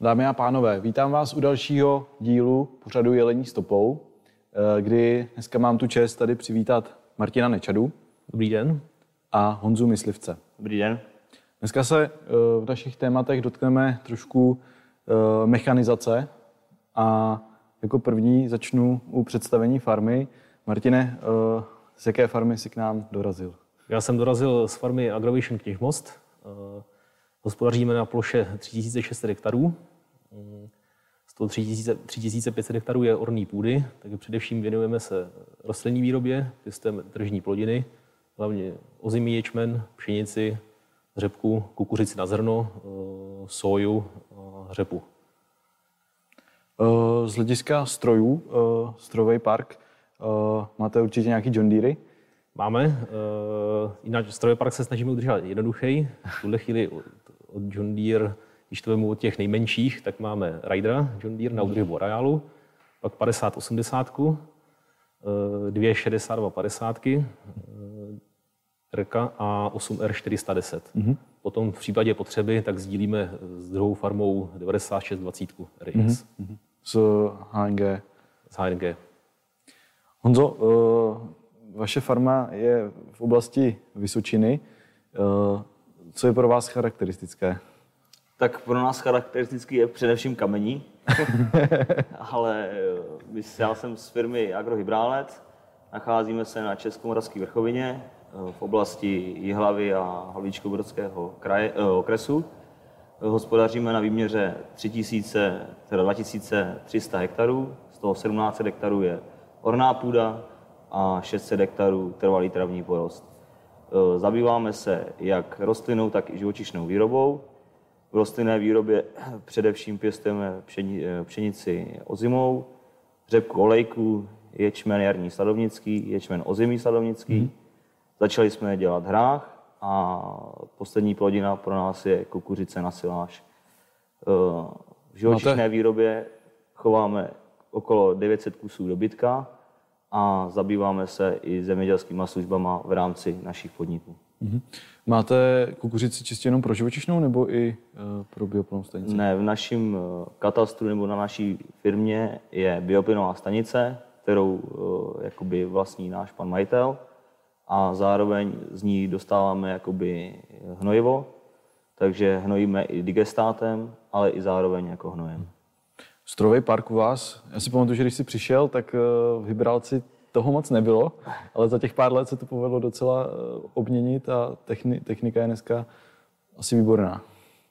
Dámy a pánové, vítám vás u dalšího dílu pořadu Jelení stopou, eh, kdy dneska mám tu čest tady přivítat Martina Nečadu. Dobrý den. A Honzu Myslivce. Dobrý den. Dneska se eh, v našich tématech dotkneme trošku eh, mechanizace a jako první začnu u představení farmy. Martine, z jaké farmy si k nám dorazil? Já jsem dorazil z farmy Agrovision Kněžmost. Hospodaříme na ploše 3600 hektarů. Z toho 3500 hektarů je orný půdy, takže především věnujeme se rostlinní výrobě, pěstujeme tržní plodiny, hlavně ozimý ječmen, pšenici, řepku, kukuřici na zrno, eh, soju a řepu. Eh, z hlediska strojů, eh, strojový park, máte určitě nějaký John Deere? Máme. Jinak strojový park se snažíme udržet jednoduchý. V tuhle chvíli od John Deere, když to vemu od těch nejmenších, tak máme Rydera John Deere na údržbu areálu, pak 50-80, dvě 62 50, RK a 8R410. Mm-hmm. Potom v případě potřeby tak sdílíme s druhou farmou 9620 RX. Mm-hmm. S HNG. S HNG. Honzo, vaše farma je v oblasti Vysočiny. Co je pro vás charakteristické? Tak pro nás charakteristický je především kamení, ale eh, já jsem z firmy Agrohybrálec, nacházíme se na Českomoravské vrchovině v oblasti Jihlavy a Havlíčko-Brodského kraje, eh, okresu. Hospodaříme na výměře 3000, teda 2300 hektarů, z toho 17 hektarů je orná půda a 600 hektarů trvalý travní porost. Eh, zabýváme se jak rostlinou, tak i živočišnou výrobou. V rostlinné výrobě především pěstujeme eh, pšenici ozimou, řepku olejku, ječmen jarní sladovnický, ječmen ozimý sladovnický. Mm. Začali jsme dělat hrách a poslední plodina pro nás je kukuřice na siláž. Eh, v živočišné Máte... výrobě chováme okolo 900 kusů dobytka, a zabýváme se i zemědělskými službama v rámci našich podniků. Mm-hmm. Máte kukuřici čistě jenom pro živočišnou nebo i uh, pro bioplynovou stanici? Ne, v našem uh, katastru nebo na naší firmě je bioplynová stanice, kterou uh, jakoby vlastní náš pan majitel a zároveň z ní dostáváme jakoby hnojivo, takže hnojíme i digestátem, ale i zároveň jako hnojem. Strojový park u vás, já si pamatuju, že když jsi přišel, tak eh, v Hybrálci toho moc nebylo, ale za těch pár let se to povedlo docela eh, obměnit a technika je dneska asi výborná.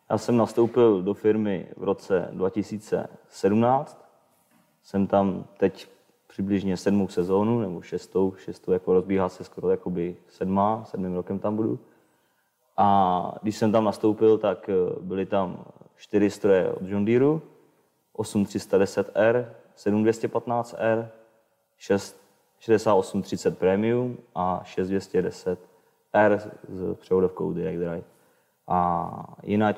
Já jsem nastoupil do firmy v roce 2017. Jsem tam teď přibližně sedmou sezónu, nebo šestou, šestou jako rozbíhá se skoro jakoby sedmá, sedmým rokem tam budu. A když jsem tam nastoupil, tak eh, byly tam čtyři stroje od John Deere, 8310R, 7215R, 6830 Premium a 6210R s převodovkou Direct Drive. A jinak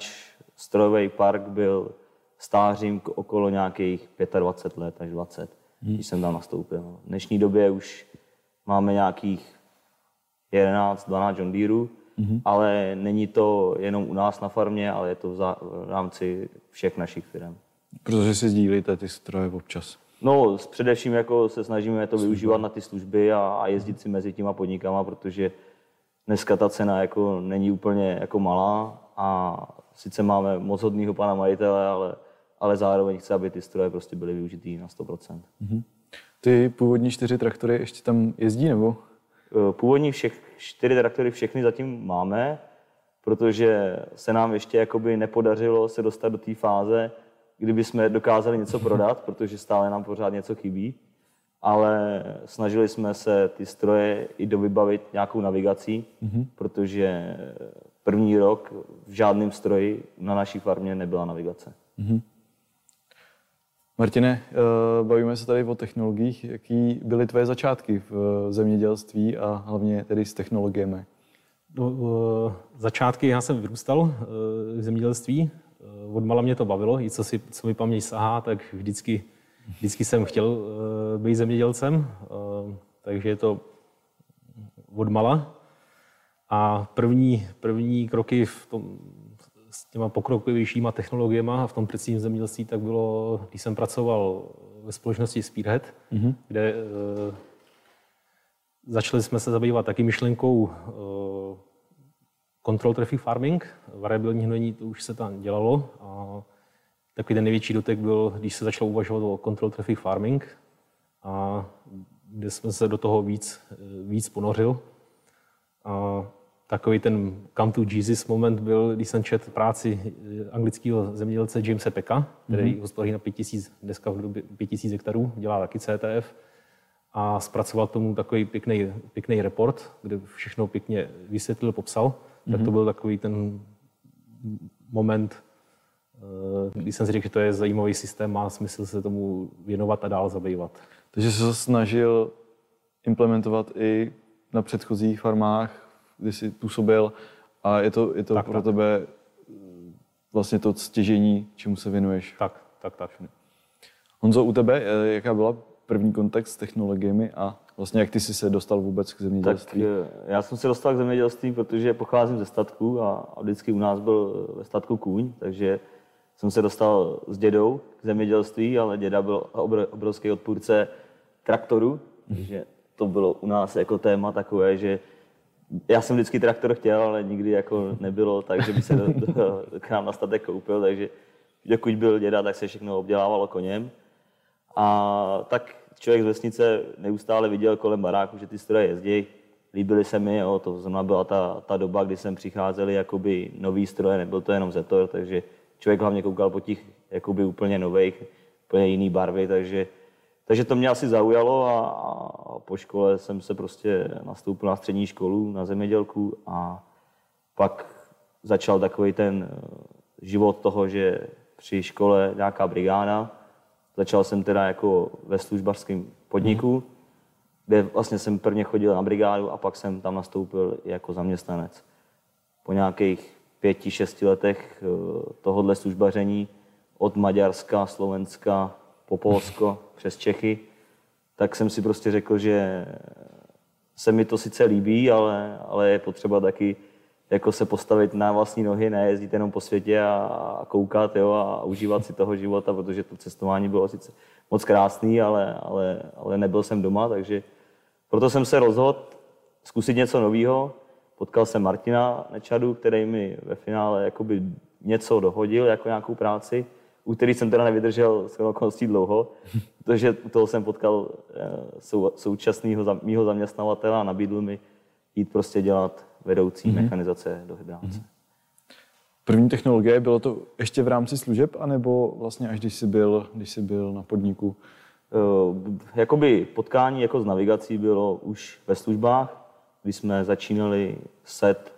strojový park byl stářím okolo nějakých 25 let až 20, hmm. když jsem tam nastoupil. V dnešní době už máme nějakých 11-12 John Deere, hmm. ale není to jenom u nás na farmě, ale je to v rámci všech našich firm. Protože si sdílíte ty stroje občas. No, především jako se snažíme to využívat na ty služby a, a jezdit si mezi těma podnikama, protože dneska ta cena jako není úplně jako malá a sice máme moc hodného pana majitele, ale, ale zároveň chce, aby ty stroje prostě byly využitý na 100%. Mm-hmm. Ty původní čtyři traktory ještě tam jezdí, nebo? Eh, původní všech, čtyři traktory všechny zatím máme, protože se nám ještě jakoby nepodařilo se dostat do té fáze, kdyby jsme dokázali něco prodat, protože stále nám pořád něco chybí, ale snažili jsme se ty stroje i dovybavit nějakou navigací, mm-hmm. protože první rok v žádném stroji na naší farmě nebyla navigace. Mm-hmm. Martine, eh, bavíme se tady o technologiích. Jaký byly tvoje začátky v zemědělství a hlavně tedy s technologiemi? No, eh, začátky, já jsem vyrůstal eh, v zemědělství, Eh, odmala mě to bavilo, i co, si, co mi paměť sahá, tak vždycky, vždycky jsem chtěl uh, být zemědělcem, uh, takže je to odmala. A první, první kroky v tom, těma pokrokovějšíma technologiemi a v tom precisním zemědělství tak bylo, když jsem pracoval ve společnosti Spearhead, mm-hmm. kde uh, začali jsme se zabývat taky myšlenkou uh, control traffic farming, variabilní hnojení, to už se tam dělalo. A takový ten největší dotek byl, když se začalo uvažovat o control traffic farming, a kde jsme se do toho víc, víc ponořil. A takový ten come to Jesus moment byl, když jsem četl práci anglického zemědělce Jamesa Pecka, který mm-hmm. hospodaří na 5000, dneska v době 5000 hektarů, dělá taky CTF a zpracoval tomu takový pěkný, pěkný report, kde všechno pěkně vysvětlil, popsal. Mm-hmm. Tak to mhm. byl takový ten moment, eh, když jsem si řekl, že to je zajímavý systém, má smysl se tomu věnovat a dál zabývat. Takže se snažil implementovat i na předchozích farmách, kdy jsi působil a je to, je to tak, pro tak. tebe vlastně to stěžení, čemu se věnuješ. Tak, tak, tak. Honzo, u tebe, eh, jaká byla první kontakt s technologiemi a vlastně jak ty jsi se dostal vůbec k zemědělství? Tak, eh, já jsem se dostal k zemědělství, protože pocházím ze statku a, vždycky u nás byl ve statku kůň, takže jsem se dostal s dědou k zemědělství, ale děda byl obrovský odpůrce traktoru, takže to bylo u nás jako téma takové, že já jsem vždycky traktor chtěl, ale nikdy jako nebylo tak, že by se do, do, k nám na statek koupil, takže dokud byl děda, tak se všechno obdělávalo koněm. A tak člověk z vesnice neustále viděl kolem baráku, že ty stroje jezdí. Líbily se mi, jo, to znamená byla ta, ta doba, kdy sem přicházeli jakoby nový stroje, nebyl to jenom Zetor, takže člověk hlavně koukal po těch jakoby úplně nových, úplně jiný barvy, takže, takže to mě asi zaujalo a, a po škole jsem se prostě nastoupil na střední školu, na zemědělku a pak začal takový ten eh, život toho, že při škole nějaká brigáda. Začal jsem teda jako ve službařském podniku, kde vlastně jsem prvně chodil na brigádu a pak jsem tam nastoupil jako zaměstnanec. Po nějakých pěti, šesti letech eh, tohohle službaření od Maďarska, Slovenska, po Polsko, přes Čechy, tak jsem si prostě řekl, že se mi to sice líbí, ale, ale je potřeba taky jako se postavit na vlastní nohy, nejezdit jenom po světě a, koukat jo, a užívat si toho života, protože to cestování bylo sice moc krásný, ale, ale, ale nebyl jsem doma, takže proto jsem se rozhodl zkusit něco nového. Potkal jsem Martina Nečadu, který mi ve finále jakoby něco dohodil, jako nějakou práci, u který jsem teda nevydržel s okolností dlouho, protože u toho jsem potkal eh, sou, současného mýho zaměstnavatele a nabídl mi jít prostě dělat vedoucí mm-hmm. mechanizace do hydráce. Mm-hmm. První technologie, bylo to ještě v rámci služeb, anebo vlastně až když jsi byl, když jsi byl na podniku? Uh, jakoby potkání jako s navigací bylo už ve službách, kdy jsme začínali set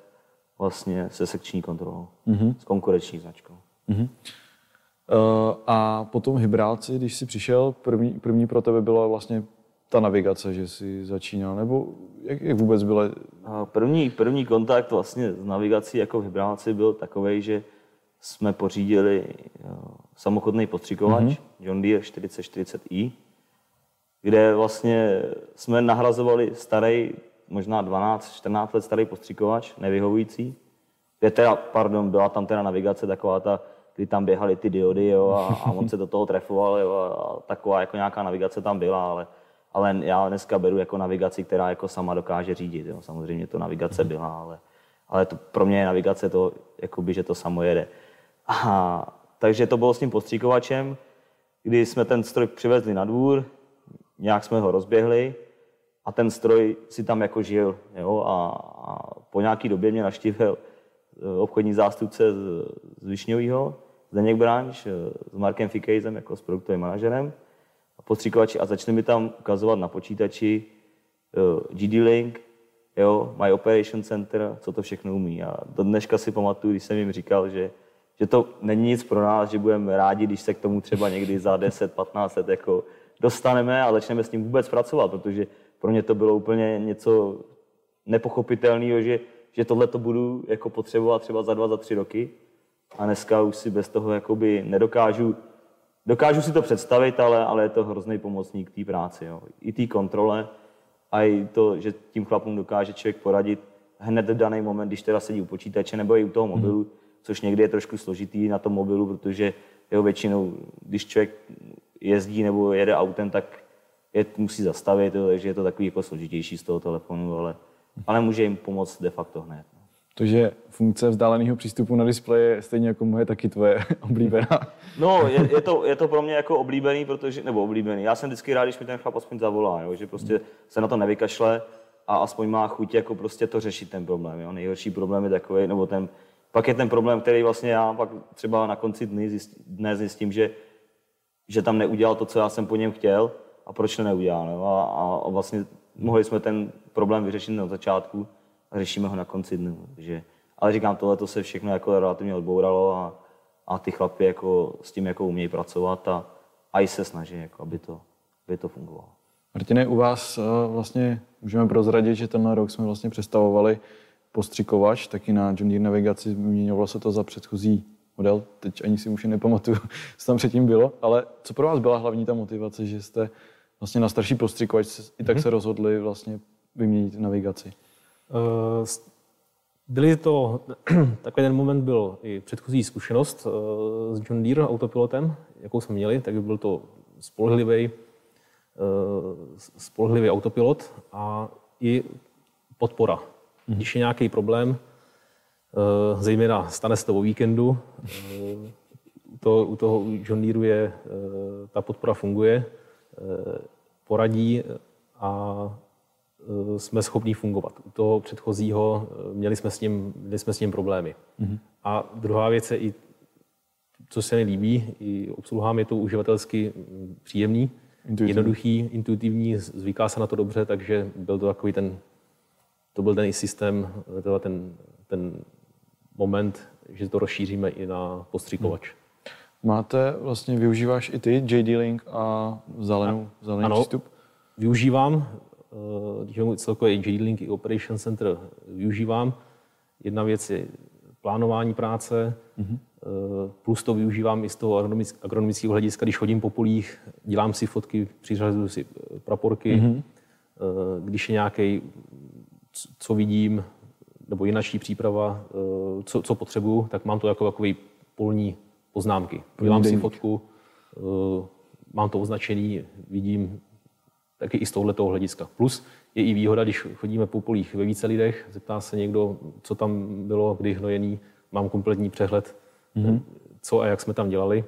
vlastně se sekční kontrolou, mm-hmm. s konkurenční značkou. Mm-hmm. Uh, a potom hybrálci, když jsi přišel, první, první pro tebe byla vlastně ta navigace, že jsi začínal, nebo jak, jak vůbec bylo? První, první kontakt vlastně s navigací jako v hybrálci byl takový, že jsme pořídili samochodný postřikovač mm-hmm. John Deere 4040i, kde vlastně jsme nahrazovali starý, možná 12-14 let starý postřikovač, nevyhovující, kde teda, pardon, byla tam teda navigace taková ta, kdy tam běhaly ty diody jo, a, a on se do toho trefoval jo, a taková jako nějaká navigace tam byla, ale ale já dneska beru jako navigaci, která jako sama dokáže řídit. Jo. Samozřejmě to navigace byla, ale, ale to, pro mě je navigace to, jakoby, že to samo jede. A, takže to bylo s tím postříkovačem, kdy jsme ten stroj přivezli na dvůr, nějak jsme ho rozběhli a ten stroj si tam jako žil. Jo? A, a po nějaký době mě naštívil eh, obchodní zástupce z, z Višňovýho, Zdeněk Branč, eh, s Markem Fikejzem jako s produktovým manažerem postříkovači a začne mi tam ukazovat na počítači eh, GD-Link, jo, My Operation Center, co to všechno umí. A do dneška si pamatuju, když jsem jim říkal, že, že to není nic pro nás, že budeme rádi, když se k tomu třeba někdy za 10-15 let jako dostaneme a začneme s tím vůbec pracovat, protože pro mě to bylo úplně něco nepochopitelného, že, že tohle to budu jako potřebovat třeba za dva, za tři roky. A dneska už si bez toho jakoby nedokážu Dokážu si to představit, ale, ale je to hrozný pomocník té práci. Jo. I té kontrole a i to, že tím chlapům dokáže člověk poradit hned v daný moment, když teda sedí u počítače nebo i u toho mobilu, mm. což někdy je trošku složitý na tom mobilu, protože jeho většinou, když člověk jezdí nebo jede autem, tak je musí zastavit, jo, takže je to takový jako složitější z toho telefonu, ale, ale může jim pomoct de facto hned. No. Takže funkce vzdáleného přístupu na displeji stejně jako moje taky tvoje oblíbená. No, je, je, to, je to pro mě jako oblíbený, protože, nebo oblíbený. Já jsem vždycky rád, když mi ten chlap aspoň zavolá, jo, že prostě se na to nevykašle a aspoň má chuť jako prostě to řešit ten problém. Jo. Nejhorší problém je takový, nebo ten, pak je ten problém, který vlastně já pak třeba na konci dny zjist, dne zjistím, že, že tam neudělal to, co já jsem po něm chtěl a proč to neudělal. Jo. A, a, vlastně mohli jsme ten problém vyřešit na začátku řešíme ho na konci dne. Takže, ale říkám, tohle to se všechno jako relativně odbouralo a, a ty chlapy jako s tím jako umějí pracovat a, a i se snaží, jako, aby, to, aby to fungovalo. Martine, u vás eh, vlastně můžeme prozradit, že tenhle rok jsme vlastně představovali postřikovač, taky na John Deere navigaci změňovalo se to za předchozí model, teď ani si už nepamatuju, co tam předtím bylo, ale co pro vás byla hlavní ta motivace, že jste vlastně na starší postřikovač i tak mhm. se rozhodli vlastně vyměnit navigaci? Uh, byly to, takový ten moment byl i předchozí zkušenost uh, s John Deere autopilotem, jakou jsme měli, tak byl to spolehlivý, uh, spolehlivý autopilot a i podpora. Mm-hmm. Když je nějaký problém, zejména stane se to o víkendu, to, u toho John Deere je, ta podpora funguje, poradí a Eh, jsme schopni fungovat. U toho předchozího eh, měli jsme s ním, měli jsme s ním problémy. Mm-hmm. A druhá věc je i, co se mi líbí, i obsluhám je to uživatelsky mm, příjemný, intuitivní. jednoduchý, intuitivní, zvyká se na to dobře, takže byl to takový ten, to byl ten i systém, teda ten, ten moment, že to rozšíříme i na postříkovač. Hmm. Máte, vlastně využíváš i ty JD Link a zelenou, zelený ano, přístup? využívám. Eh, když vezmu celkově JD-Link i Operation Center využívám. Jedna věc je plánování práce, mm-hmm. plus to využívám i z toho agronomického hlediska, když chodím po polích, dělám si fotky, přiřazuju si eh, praporky, mm-hmm. když je nějaký, co vidím, nebo jinačí příprava, co, co potřebuju, tak mám to jako takový polní poznámky. Dělám si fotku, mám to označený, vidím, taky i z tohoto hlediska. Plus je i výhoda, když chodíme po polích ve více lidech, zeptá se někdo, co tam bylo, kdy hnojený, mám kompletní přehled, mm-hmm. co a jak jsme tam dělali.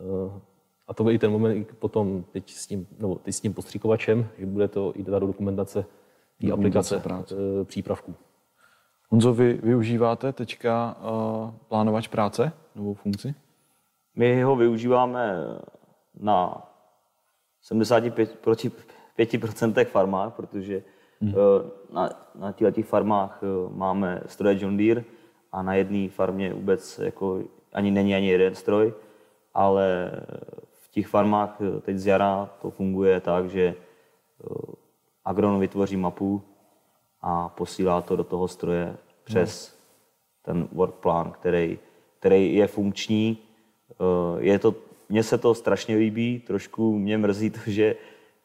Eh, a to byl i ten moment potom teď s tím, no, teď s tím postříkovačem, že bude to i ta do dokumentace té aplikace práce. Eh, přípravků. Honzo, vy využíváte teďka uh, plánovač práce, novou funkci? My ho využíváme na 75 proti 5% farmách, protože hmm. na, na těchto farmách eh, máme stroje John Deere a na jedné farmě vůbec jako ani není ani jeden stroj, ale v těch farmách eh, teď z jara to funguje tak, že agron vytvoří mapu a posílá to do toho stroje přes hmm. ten work plan, který, který je funkční. Je to mně se to strašně líbí, trošku mě mrzí to, že,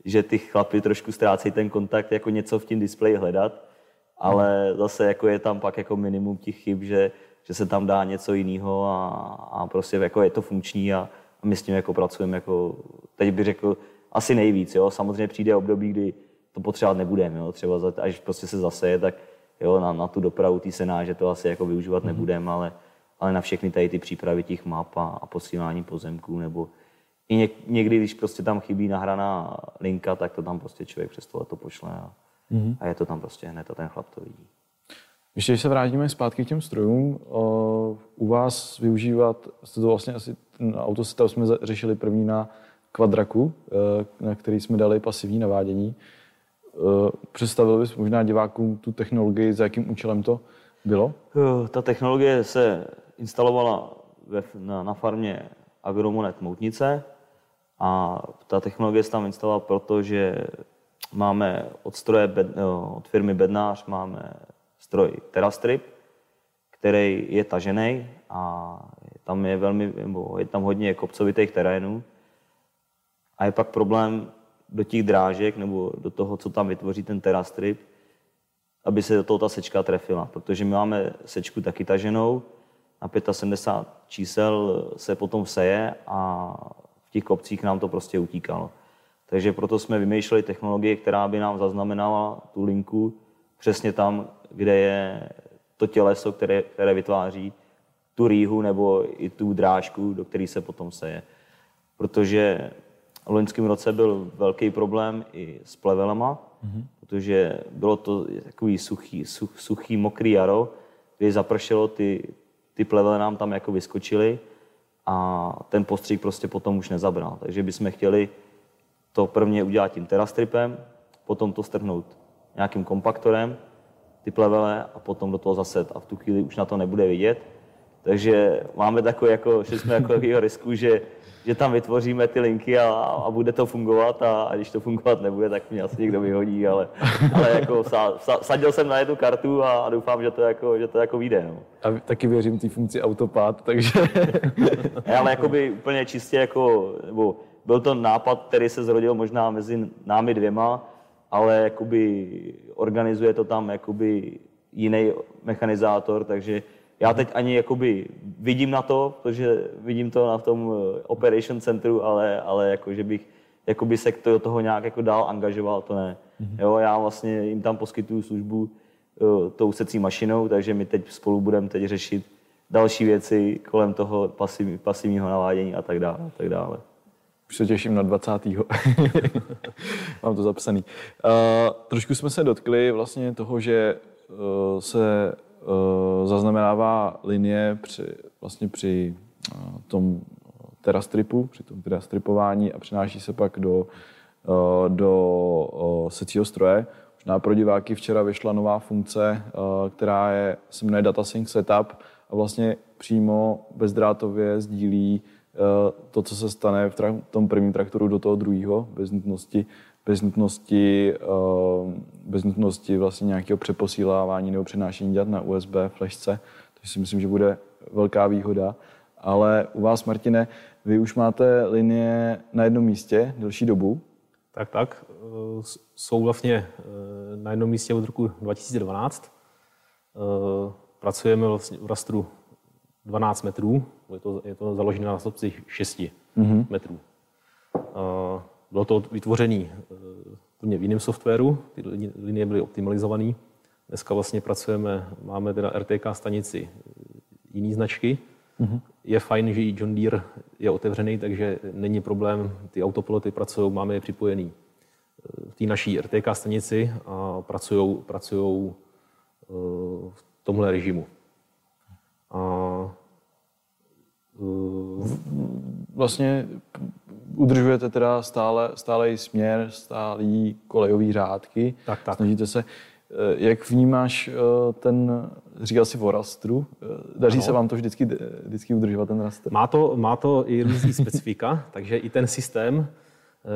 že ty chlapy trošku ztrácejí ten kontakt, jako něco v tím displeji hledat, ale zase jako je tam pak jako minimum těch chyb, že, že se tam dá něco jiného a, a prostě jako je to funkční a, a my s tím jako pracujeme jako, teď bych řekl, asi nejvíc. Jo? Samozřejmě přijde období, kdy to potřebovat nebudeme. Jo? Třeba za, až prostě se zaseje, tak jo, na, na tu dopravu té senáže to asi jako využívat mm-hmm. nebudeme, ale ale na všechny tady ty přípravy těch map a, a posílání pozemků, nebo i něk, někdy, když prostě tam chybí nahraná linka, tak to tam prostě člověk přes tohle to pošle a, mm-hmm. a je to tam prostě hned a ten chlap to vidí. Ještě když se vrátíme zpátky k těm strojům, u vás využívat, jste to vlastně asi, na autosetav jsme řešili první na kvadraku, e, na který jsme dali pasivní navádění. E, představil bys možná divákům tu technologii, za jakým účelem to bylo? E, ta technologie se instalovala ve, na, na farmě Agromonet Moutnice a ta technologie se tam instalovala proto, že máme od, stroje, od firmy Bednář máme stroj Terastrip, který je tažený a tam je, velmi, je tam hodně kopcovitých terénů. A je pak problém do těch drážek nebo do toho, co tam vytvoří ten Terastrip, aby se do toho ta sečka trefila. Protože my máme sečku taky taženou, na 75 čísel se potom seje a v těch kopcích nám to prostě utíkalo. Takže proto jsme vymýšleli technologii, která by nám zaznamenala tu linku přesně tam, kde je to těleso, které, které vytváří tu rýhu nebo i tu drážku, do které se potom seje. Protože v loňském roce byl velký problém i s plevelama, mm-hmm. protože bylo to takový suchý, such, suchý, mokrý jaro, kdy zapršelo, ty, ty plevele nám tam jako vyskočily a ten postřik prostě potom už nezabral. Takže bychom chtěli to prvně udělat tím terastripem, potom to strhnout nějakým kompaktorem, ty plevele a potom do toho zaset a v tu chvíli už na to nebude vidět. Takže máme takový, jako, že jsme jako takového risku, že, že tam vytvoříme ty linky a, a bude to fungovat a, a, když to fungovat nebude, tak mě asi někdo vyhodí, ale, ale jako sa, sa, sadil jsem na jednu kartu a, a doufám, že to jako, že to jako vyjde. No. A taky věřím té funkci autopad, takže... ale jakoby úplně čistě jako, nebo byl to nápad, který se zrodil možná mezi námi dvěma, ale jakoby organizuje to tam jakoby jiný mechanizátor, takže já teď ani jakoby vidím na to, protože vidím to na tom eh, operation centru, ale, ale jako, že bych jakoby se do toho nějak jako dál angažoval, to ne. Mm-hmm. Jo, já vlastně jim tam poskytuju službu uh, tou secí mašinou, takže my teď spolu budeme teď řešit další věci kolem toho pasiv, pasivního navádění a tak dále. A tak dále. Už se těším na 20. Mám to zapsaný. Uh, trošku jsme se dotkli vlastně toho, že uh, se zaznamenává linie při, vlastně při uh, tom terastripu, při tom terastripování a přenáší se pak do, do secího stroje. Možná pro diváky včera vyšla nová funkce, která je, se jmenuje Data Sync Setup a vlastně přímo bezdrátově sdílí Eh, to, co se stane v tom prvním traktoru do toho druhého, bez nutnosti, bez nutnosti, eh, bez nutnosti vlastně nějakého přeposílávání nebo přenášení dat na USB flashce. To si myslím, že bude velká výhoda. Ale u vás, Martine, vy už máte linie na jednom místě delší dobu. Tak, tak. Eh, jsou vlastně na jednom místě od roku 2012. Pracujeme vlastně v rastru 12 metrů, je to, je to založené na stopci 6 mm-hmm. metrů. Bylo to vytvořené v jiném softwaru, ty linie byly optimalizované. Dneska vlastně pracujeme, máme teda RTK stanici jiný značky. Mm-hmm. Je fajn, že i John Deere je otevřený, takže není problém, ty autopiloty pracují, máme je připojený v té naší RTK stanici a pracují v tomhle režimu. A vlastně udržujete teda stále, stále směr, stálý kolejový řádky. Tak, tak. Snažíte se. Eh, jak vnímáš eh, ten, říkal jsi o rastru, eh, daří ano. se vám to vždycky, vždycky udržovat ten rastr? Má to, má to i různý specifika, takže i ten systém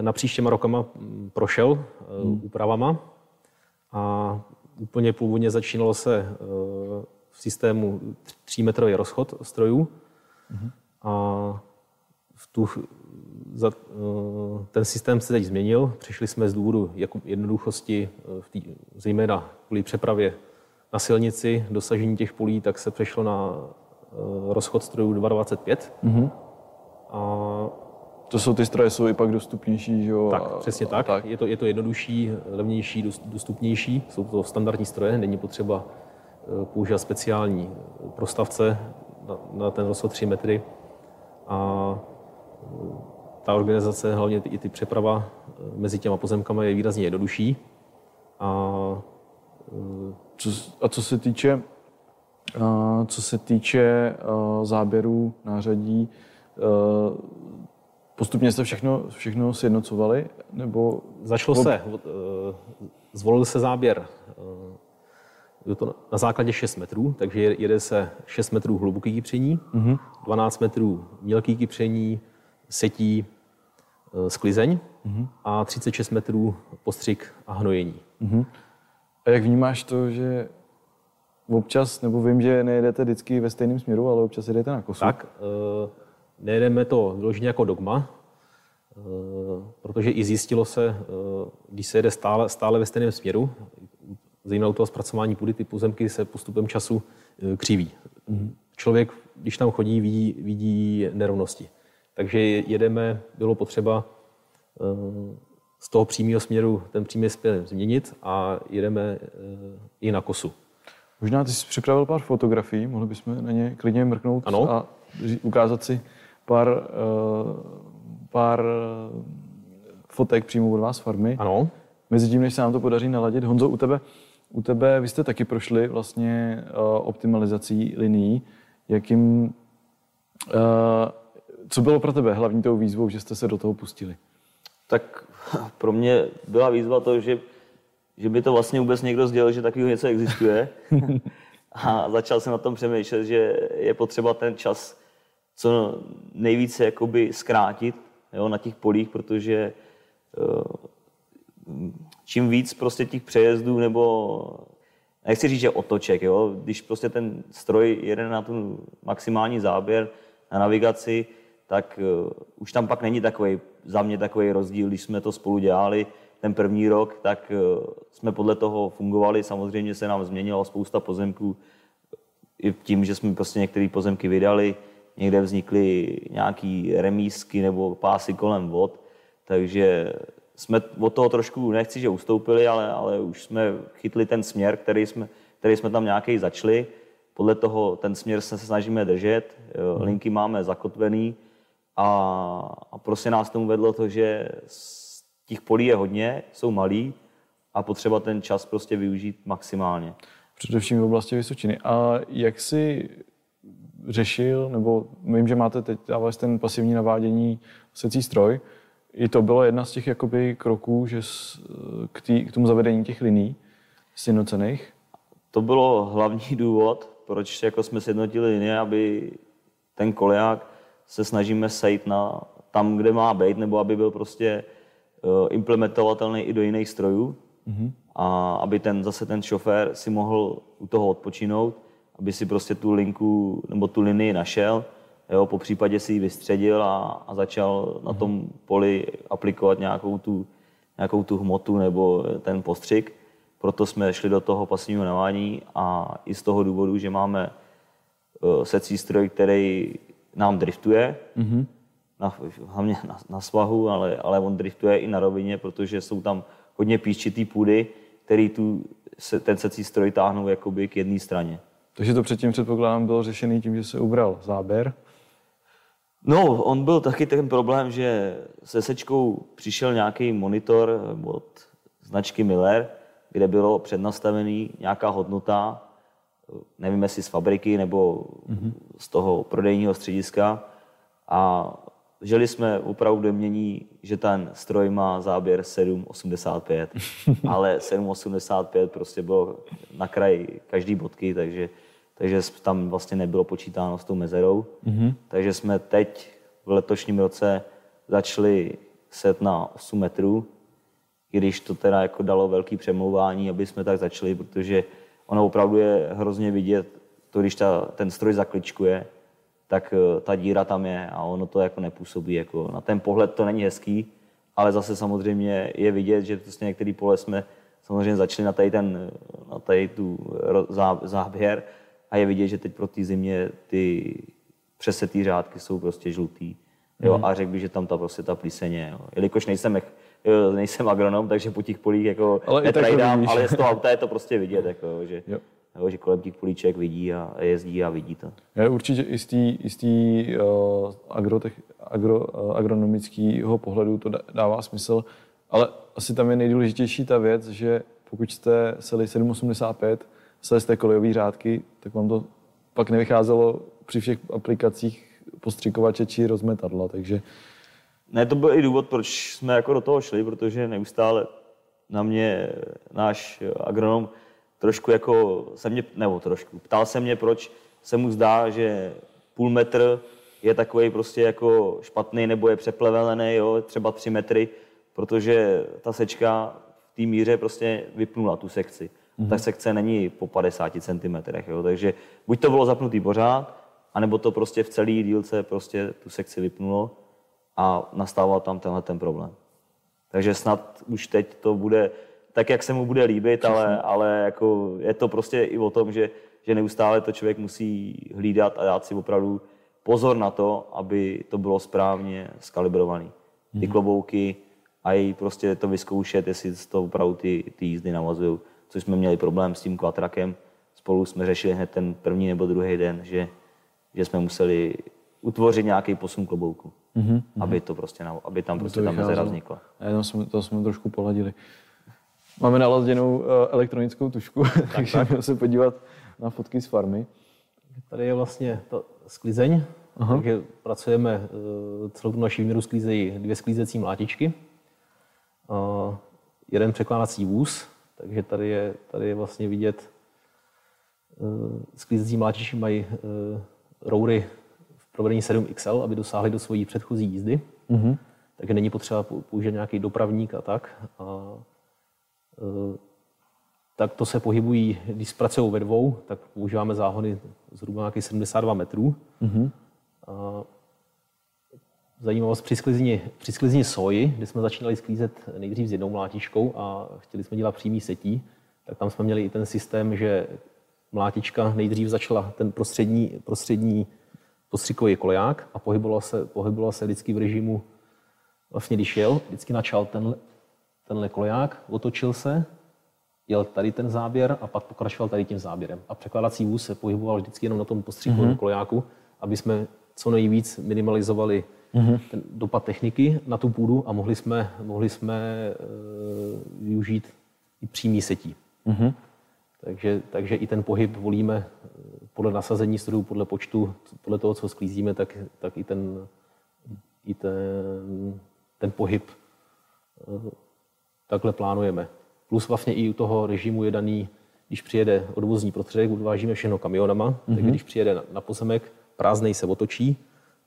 na příštěma rokama mm, prošel hmm. úpravama a úplně původně začínalo se v systému 3-metrový rozchod strojů, hmm. a v tu, za, eh, ten systém se teď změnil. Přišli jsme z důvodu jako jednoduchosti, eh, v tý, zejména kvůli přepravě na silnici, dosažení těch polí, tak se přešlo na eh, rozchod strojů 225. Mm-hmm. A to jsou ty stroje, jsou i pak dostupnější, že jo? Tak, přesně tak. tak. Je, to, je to jednodušší, levnější, dostupnější. Jsou to standardní stroje, není potřeba používat speciální prostavce na, na ten rozchod 3 metry. A ta organizace, hlavně i ty přeprava eh, mezi těma pozemkama je výrazně jednodušší. A, eh, co, a co se týče, a co se týče záběrů, nářadí, postupně jste všechno, všechno sjednocovali? Nebo... Začalo se, eh, zvolil se záběr je to na základě 6 metrů, takže jede se 6 metrů hluboký kypření, mm-hmm. 12 metrů mělký kypření, setí, e, sklizeň mm-hmm. a 36 metrů postřik a hnojení. Mm-hmm. A jak vnímáš to, že občas, nebo vím, že nejedete vždycky ve stejném směru, ale občas jedete na kosu? Tak, e, nejedeme to vyloženě jako dogma, e, protože i zjistilo se, když se jede stále, stále ve stejném směru, zejména u toho zpracování půdy, ty pozemky se postupem času křiví. Mm-hmm. Člověk když tam chodí, vidí, vidí nerovnosti. Takže jedeme, bylo potřeba eh, z toho přímého směru ten přímý směr změnit a jedeme i na kosu. Možná ty jsi připravil pár fotografií, mohli bychom na ně klidně mrknout ano. a ukázat si pár, pár fotek přímo od vás farmy. Ano. Mezitím, než se nám to podaří naladit, Honzo, u tebe, u tebe vy jste taky prošli vlastně optimalizací linií. Jakým, co bylo pro tebe hlavní tou výzvou, že jste se do toho pustili? Tak pro mě byla výzva to, že, že by to vlastně vůbec někdo sdělil, že takového něco existuje. a začal jsem na tom přemýšlet, že je potřeba ten čas co nejvíce jakoby zkrátit jo, na těch polích, protože uh, čím víc prostě těch přejezdů nebo nechci říct, že otoček, jo? když prostě ten stroj jede na tu maximální záběr, na navigaci, tak uh, už tam pak není takový, za mě takový rozdíl, když jsme to spolu dělali ten první rok, tak uh, jsme podle toho fungovali, samozřejmě se nám změnila spousta pozemků, i tím, že jsme prostě některé pozemky vydali, někde vznikly nějaký remísky nebo pásy kolem vod, takže jsme od toho trošku, nechci, že ustoupili, ale, ale už jsme chytli ten směr, který jsme, který jsme tam nějaký začali. Podle toho ten směr se snažíme držet, linky máme zakotvený a, a prostě nás tomu vedlo to, že těch polí je hodně, jsou malý a potřeba ten čas prostě využít maximálně. Především v oblasti Vysočiny. A jak si řešil, nebo vím, že máte teď dávali ten pasivní navádění secí stroj, i to bylo jedna z těch jakoby kroků že k, tý, k tomu zavedení těch liní sjednocených? To bylo hlavní důvod, proč jako jsme sjednotili linie, aby ten koleják se snažíme sejít na tam, kde má být, nebo aby byl prostě uh, implementovatelný i do jiných strojů. Mm-hmm. A aby ten zase ten šofér si mohl u toho odpočinout, aby si prostě tu linku nebo tu linii našel jo, po případě si ji vystředil a, a začal na tom poli aplikovat nějakou tu, nějakou tu hmotu nebo ten postřik. Proto jsme šli do toho pasivního navání a i z toho důvodu, že máme uh, secí stroj, který nám driftuje, mm-hmm. na, hlavně na, na svahu, ale, ale on driftuje i na rovině, protože jsou tam hodně píščitý půdy, který tu, se, ten secí stroj táhnou jakoby k jedné straně. Takže to předtím předpokládám bylo řešený tím, že se ubral záběr No, on byl taky ten problém, že se sečkou přišel nějaký monitor od značky Miller, kde bylo přednastavený nějaká hodnota, nevím jestli z fabriky nebo mm-hmm. Z toho prodejního střediska a žili jsme opravdu domění, že ten stroj má záběr 7,85, ale 7,85 prostě bylo na kraji každý bodky, takže takže tam vlastně nebylo počítáno s tou mezerou. Mm-hmm. Takže jsme teď v letošním roce začali set na 8 metrů, i když to teda jako dalo velký přemlouvání, aby jsme tak začali, protože ono opravdu je hrozně vidět, to když ta, ten stroj zakličkuje, tak eh, ta díra tam je a ono to jako nepůsobí. Jako na ten pohled to není hezký, ale zase samozřejmě je vidět, že prostě některý pole jsme samozřejmě začali na tady, ten, na tady tu záběr a je vidět, že teď pro té zimě ty přesetý řádky jsou prostě žlutý. Jo, mm. A řekl bych, že tam ta prostě ta plíseň Jo. Jelikož nejsem, nejsem agronom, takže po těch polích jako ale netrajdám, ale z toho auta je to prostě vidět, jako, že, jo. Jo, že kolem těch políček vidí a jezdí a vidí to. Je určitě i z té uh, agrotech, agro, uh, agronomického pohledu to dává smysl, ale asi tam je nejdůležitější ta věc, že pokud jste seli 785, z té kolejové řádky, tak vám to pak nevycházelo při všech aplikacích postřikovače či rozmetadla, takže... Ne, to byl i důvod, proč jsme jako do toho šli, protože neustále na mě náš agronom trošku jako se mě, nebo trošku, ptal se mě, proč se mu zdá, že půl metr je takový prostě jako špatný nebo je přeplevelený, jo, třeba tři metry, protože ta sečka v té míře prostě vypnula tu sekci mm-hmm. tak sekce není po 50 cm. Jo? Takže buď to bylo zapnutý pořád, anebo to prostě v celé dílce prostě tu sekci vypnulo a nastával tam tenhle ten problém. Takže snad už teď to bude tak, jak se mu bude líbit, ale, ale jako je to prostě i o tom, že že neustále to člověk musí hlídat a dát si opravdu pozor na to, aby to bylo správně skalibrované. Ty mm. klobouky a i prostě to vyzkoušet, jestli to opravdu ty, ty jízdy navazují. Což jsme měli problém s tím kvatrakem. Spolu jsme řešili hned ten první nebo druhý den, že, že jsme museli utvořit nějaký posun klobouku, mm-hmm. aby to prostě, aby tam prostě ta mezera vznikla. A jenom jsme, to jsme trošku poladili. Máme naladěnou uh, elektronickou tušku, tak, takže tak. se podívat na fotky z farmy. Tady je vlastně to sklizeň, Aha. takže pracujeme, uh, celou tu naši výměru sklízejí dvě sklízecí mlátičky, uh, jeden překládací vůz, takže tady je, tady je vlastně vidět, sklízecí mlátičky mají roury v provedení 7XL, aby dosáhly do svojí předchozí jízdy. Uh-huh. Takže není potřeba použít nějaký dopravník a tak. A Eh, tak to se pohybují, když zpracují ve dvou, tak používáme záhony zhruba nějakých 72 metrů. Mm-hmm. A zajímavost při sklizni, při sklizni soji, kdy jsme začínali sklízet nejdřív s jednou mlátičkou a chtěli jsme dělat přímý setí, tak tam jsme měli i ten systém, že mlátička nejdřív začala ten prostřední, prostřední postřikový koleják a pohybovala se, pohybovala se vždycky v režimu, vlastně když jel, vždycky načal ten, tenhle koleják, otočil se, jel tady ten záběr a pak pokračoval tady tím záběrem. A překládací vůz se pohyboval vždycky jenom na tom postřikovém mm-hmm. kolejáku, aby jsme co nejvíc minimalizovali mm-hmm. ten dopad techniky na tu půdu a mohli jsme, mohli jsme e, využít i přímý setí. Mm-hmm. Takže, takže i ten pohyb volíme eh, podle nasazení strojů, podle počtu, podle toho, co sklízíme, tak, tak i ten, i ten, ten pohyb eh, takhle plánujeme. Plus vlastně i u toho režimu je daný, když přijede odvozní prostředek, odvážíme všechno kamionama, mm-hmm. tak když přijede na, na pozemek, prázdnej se otočí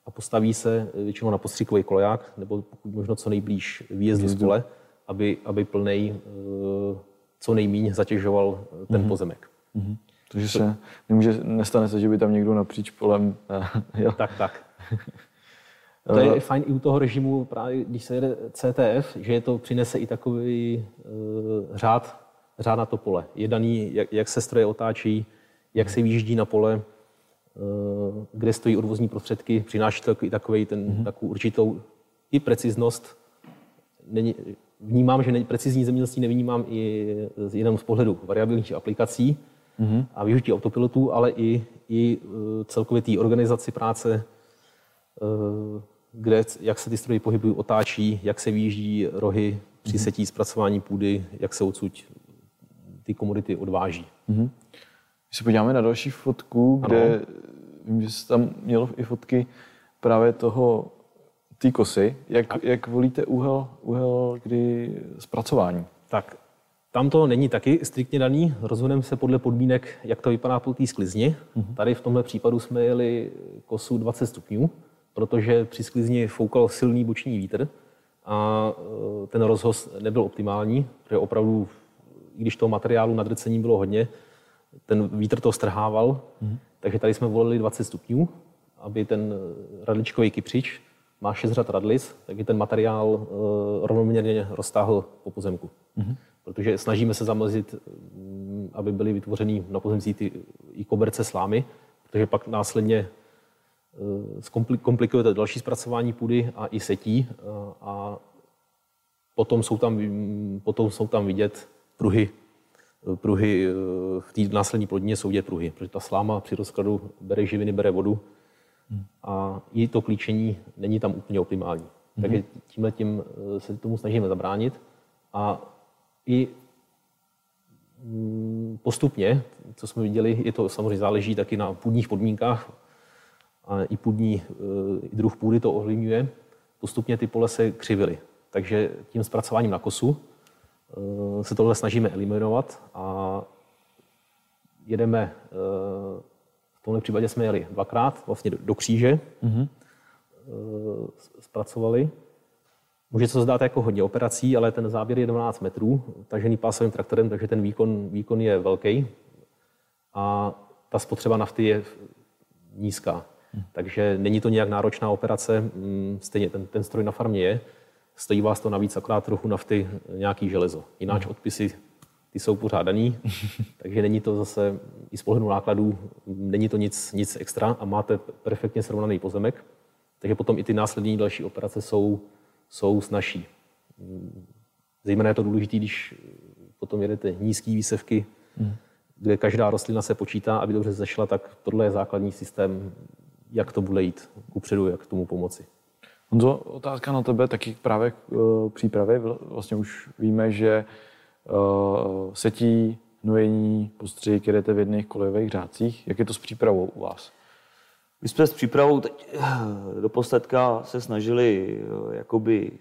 a postaví se většinou na postřikový koleják, nebo pokud možno co nejblíž výjezdu z pole, aby, aby plnej eh, co nejméně zatěžoval eh, ten mm-hmm. pozemek. Mm-hmm. Takže se nemůže, nestane se, že by tam někdo napříč polem jel. Tak, tak. To je fajn i u toho režimu, právě když se jede CTF, že je to přinese i takový uh, řád, řád na to pole. Je daný, jak, jak se stroje otáčí, jak se výjíždí na pole, uh, kde stojí odvozní prostředky, přináší to i takový ten, mm-hmm. takovou určitou i preciznost. Není, vnímám, že precizní zemědělství nevnímám i jenom z pohledu variabilních aplikací mm-hmm. a využití autopilotů, ale i, i uh, celkově té organizaci práce uh, kde, jak se ty stroje pohybují, otáčí, jak se výjíždí rohy při mhm. setí zpracování půdy, jak se odsud ty komodity odváží. Mm-hmm. Když se podíváme na další fotku, kde ano. vím, že jsi tam měl i fotky právě toho té kosy. Jak, jak volíte úhel, úhel kdy zpracování? Tak tam to není taky striktně daný. Rozhodneme se podle podmínek, jak to vypadá po té sklizni. Mm-hmm. Tady v tomhle případu jsme jeli kosu 20 stupňů protože při sklizni foukal silný boční vítr a e, ten rozhoz nebyl optimální, protože opravdu, i když toho materiálu na drcení bylo hodně, ten vítr to strhával, mm. takže tady jsme volili 20 stupňů, aby ten radličkový kypřič má 6 řad radlic, tak ten materiál uh, rovnoměrně roztáhl po pozemku. Mm. Protože snažíme se zamezit, aby byly vytvořeny na pozemcích ty i koberce slámy, protože pak následně komplikuje to další zpracování půdy a i setí eh, a potom jsou tam, potom jsou tam vidět pruhy, eh, pruhy v té následní plodině jsou vidět pruhy, protože ta sláma při rozkladu bere živiny, bere vodu a i to klíčení není tam úplně optimální. Mm-hmm. Takže tímhle tím se tomu snažíme zabránit a i mm, postupně, co jsme viděli, je to samozřejmě záleží taky na půdních podmínkách, a i půdní, eh, i druh půdy to ovlivňuje, postupně ty pole se křivily. Takže tím zpracováním na kosu eh, se tohle snažíme eliminovat a jedeme, eh, v tomhle případě jsme jeli dvakrát, vlastně do kříže, mm-hmm. zpracovali. Může se to zdát jako hodně operací, ale ten záběr je 12 metrů, tažený pásovým traktorem, takže ten výkon, výkon je velký a ta spotřeba nafty je nízká. Takže není to nějak náročná operace, mm, stejně ten, ten stroj na farmě je, stojí vás to navíc akorát trochu nafty, nějaký železo. Jináč odpisy ty jsou pořádaný, takže není to zase i z pohledu nákladů, není to nic, nic extra a máte perfektně srovnaný pozemek, takže potom i ty následní další operace jsou, jsou snažší. Zejména je to důležité, když potom jedete nízké výsevky, hmm. kde každá rostlina se počítá, aby dobře zešla, tak tohle je základní systém, jak to bude jít kupředu, jak tomu pomoci. Honzo, otázka na tebe taky právě k uh, přípravě. Vlastně už víme, že uh, setí, hnojení, postřih jedete v jedných kolejových řádcích. Jak je to s přípravou u vás? My jsme s přípravou teď eh, do posledka se snažili jakoby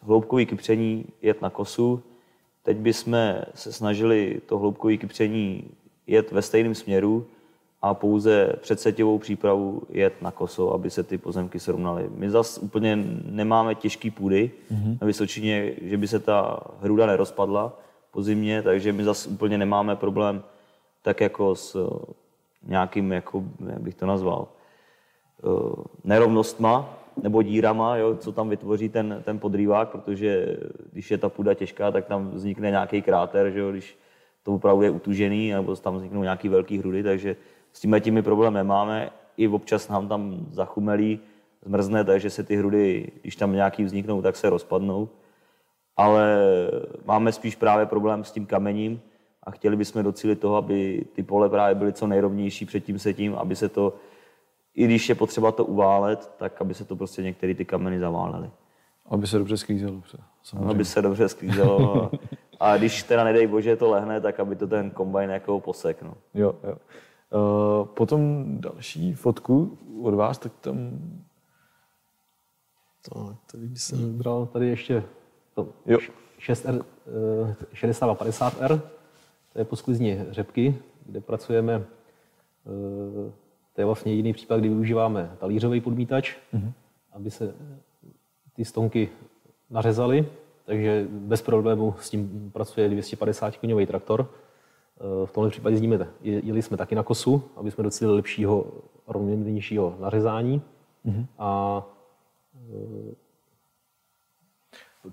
hloubkový kypření jet na kosu. Teď bychom se snažili to hloubkový kypření jet ve stejném směru, a pouze před setěvou přípravu jet na koso, aby se ty pozemky srovnaly. My zas úplně nemáme těžký půdy mm-hmm. na Vysočině, že by se ta hruda nerozpadla po zimě, takže my zas úplně nemáme problém tak jako s eh, nějakým, jako, jak bych to nazval, eh, nerovnostma nebo dírama, jo, co tam vytvoří ten, ten podrývák, protože když je ta půda těžká, tak tam vznikne nějaký kráter, že jo, když to opravdu je utužený, nebo tam vzniknou nějaký velký hrudy, takže s tím těmi problém nemáme. I občas nám tam zachumelí, zmrzne, takže se ty hrudy, když tam nějaký vzniknou, tak se rozpadnou. Ale máme spíš právě problém s tím kamením a chtěli bychom docílit toho, aby ty pole právě byly co nejrovnější před tím setím, aby se to, i když je potřeba to uválet, tak aby se to prostě některé ty kameny zaválely. Aby se dobře sklízelo. Samozřejmě. Aby se dobře sklízelo. a když teda nedej bože to lehne, tak aby to ten kombajn jako posek. No. Jo, jo. Uh, potom další fotku od vás, tak tam... To, tady jsem bral tady ještě to jo. 6R, 60 a 50R, to je posklizní řepky, kde pracujeme, uh, to je vlastně jediný případ, kdy využíváme talířový podmítač, mm-hmm. aby se ty stonky nařezaly, takže bez problému s tím pracuje 250 koňový traktor. V tomhle případě jezdíme, jeli jsme taky na kosu, aby jsme docílili lepšího, rovnějšího nařezání. Mm-hmm. A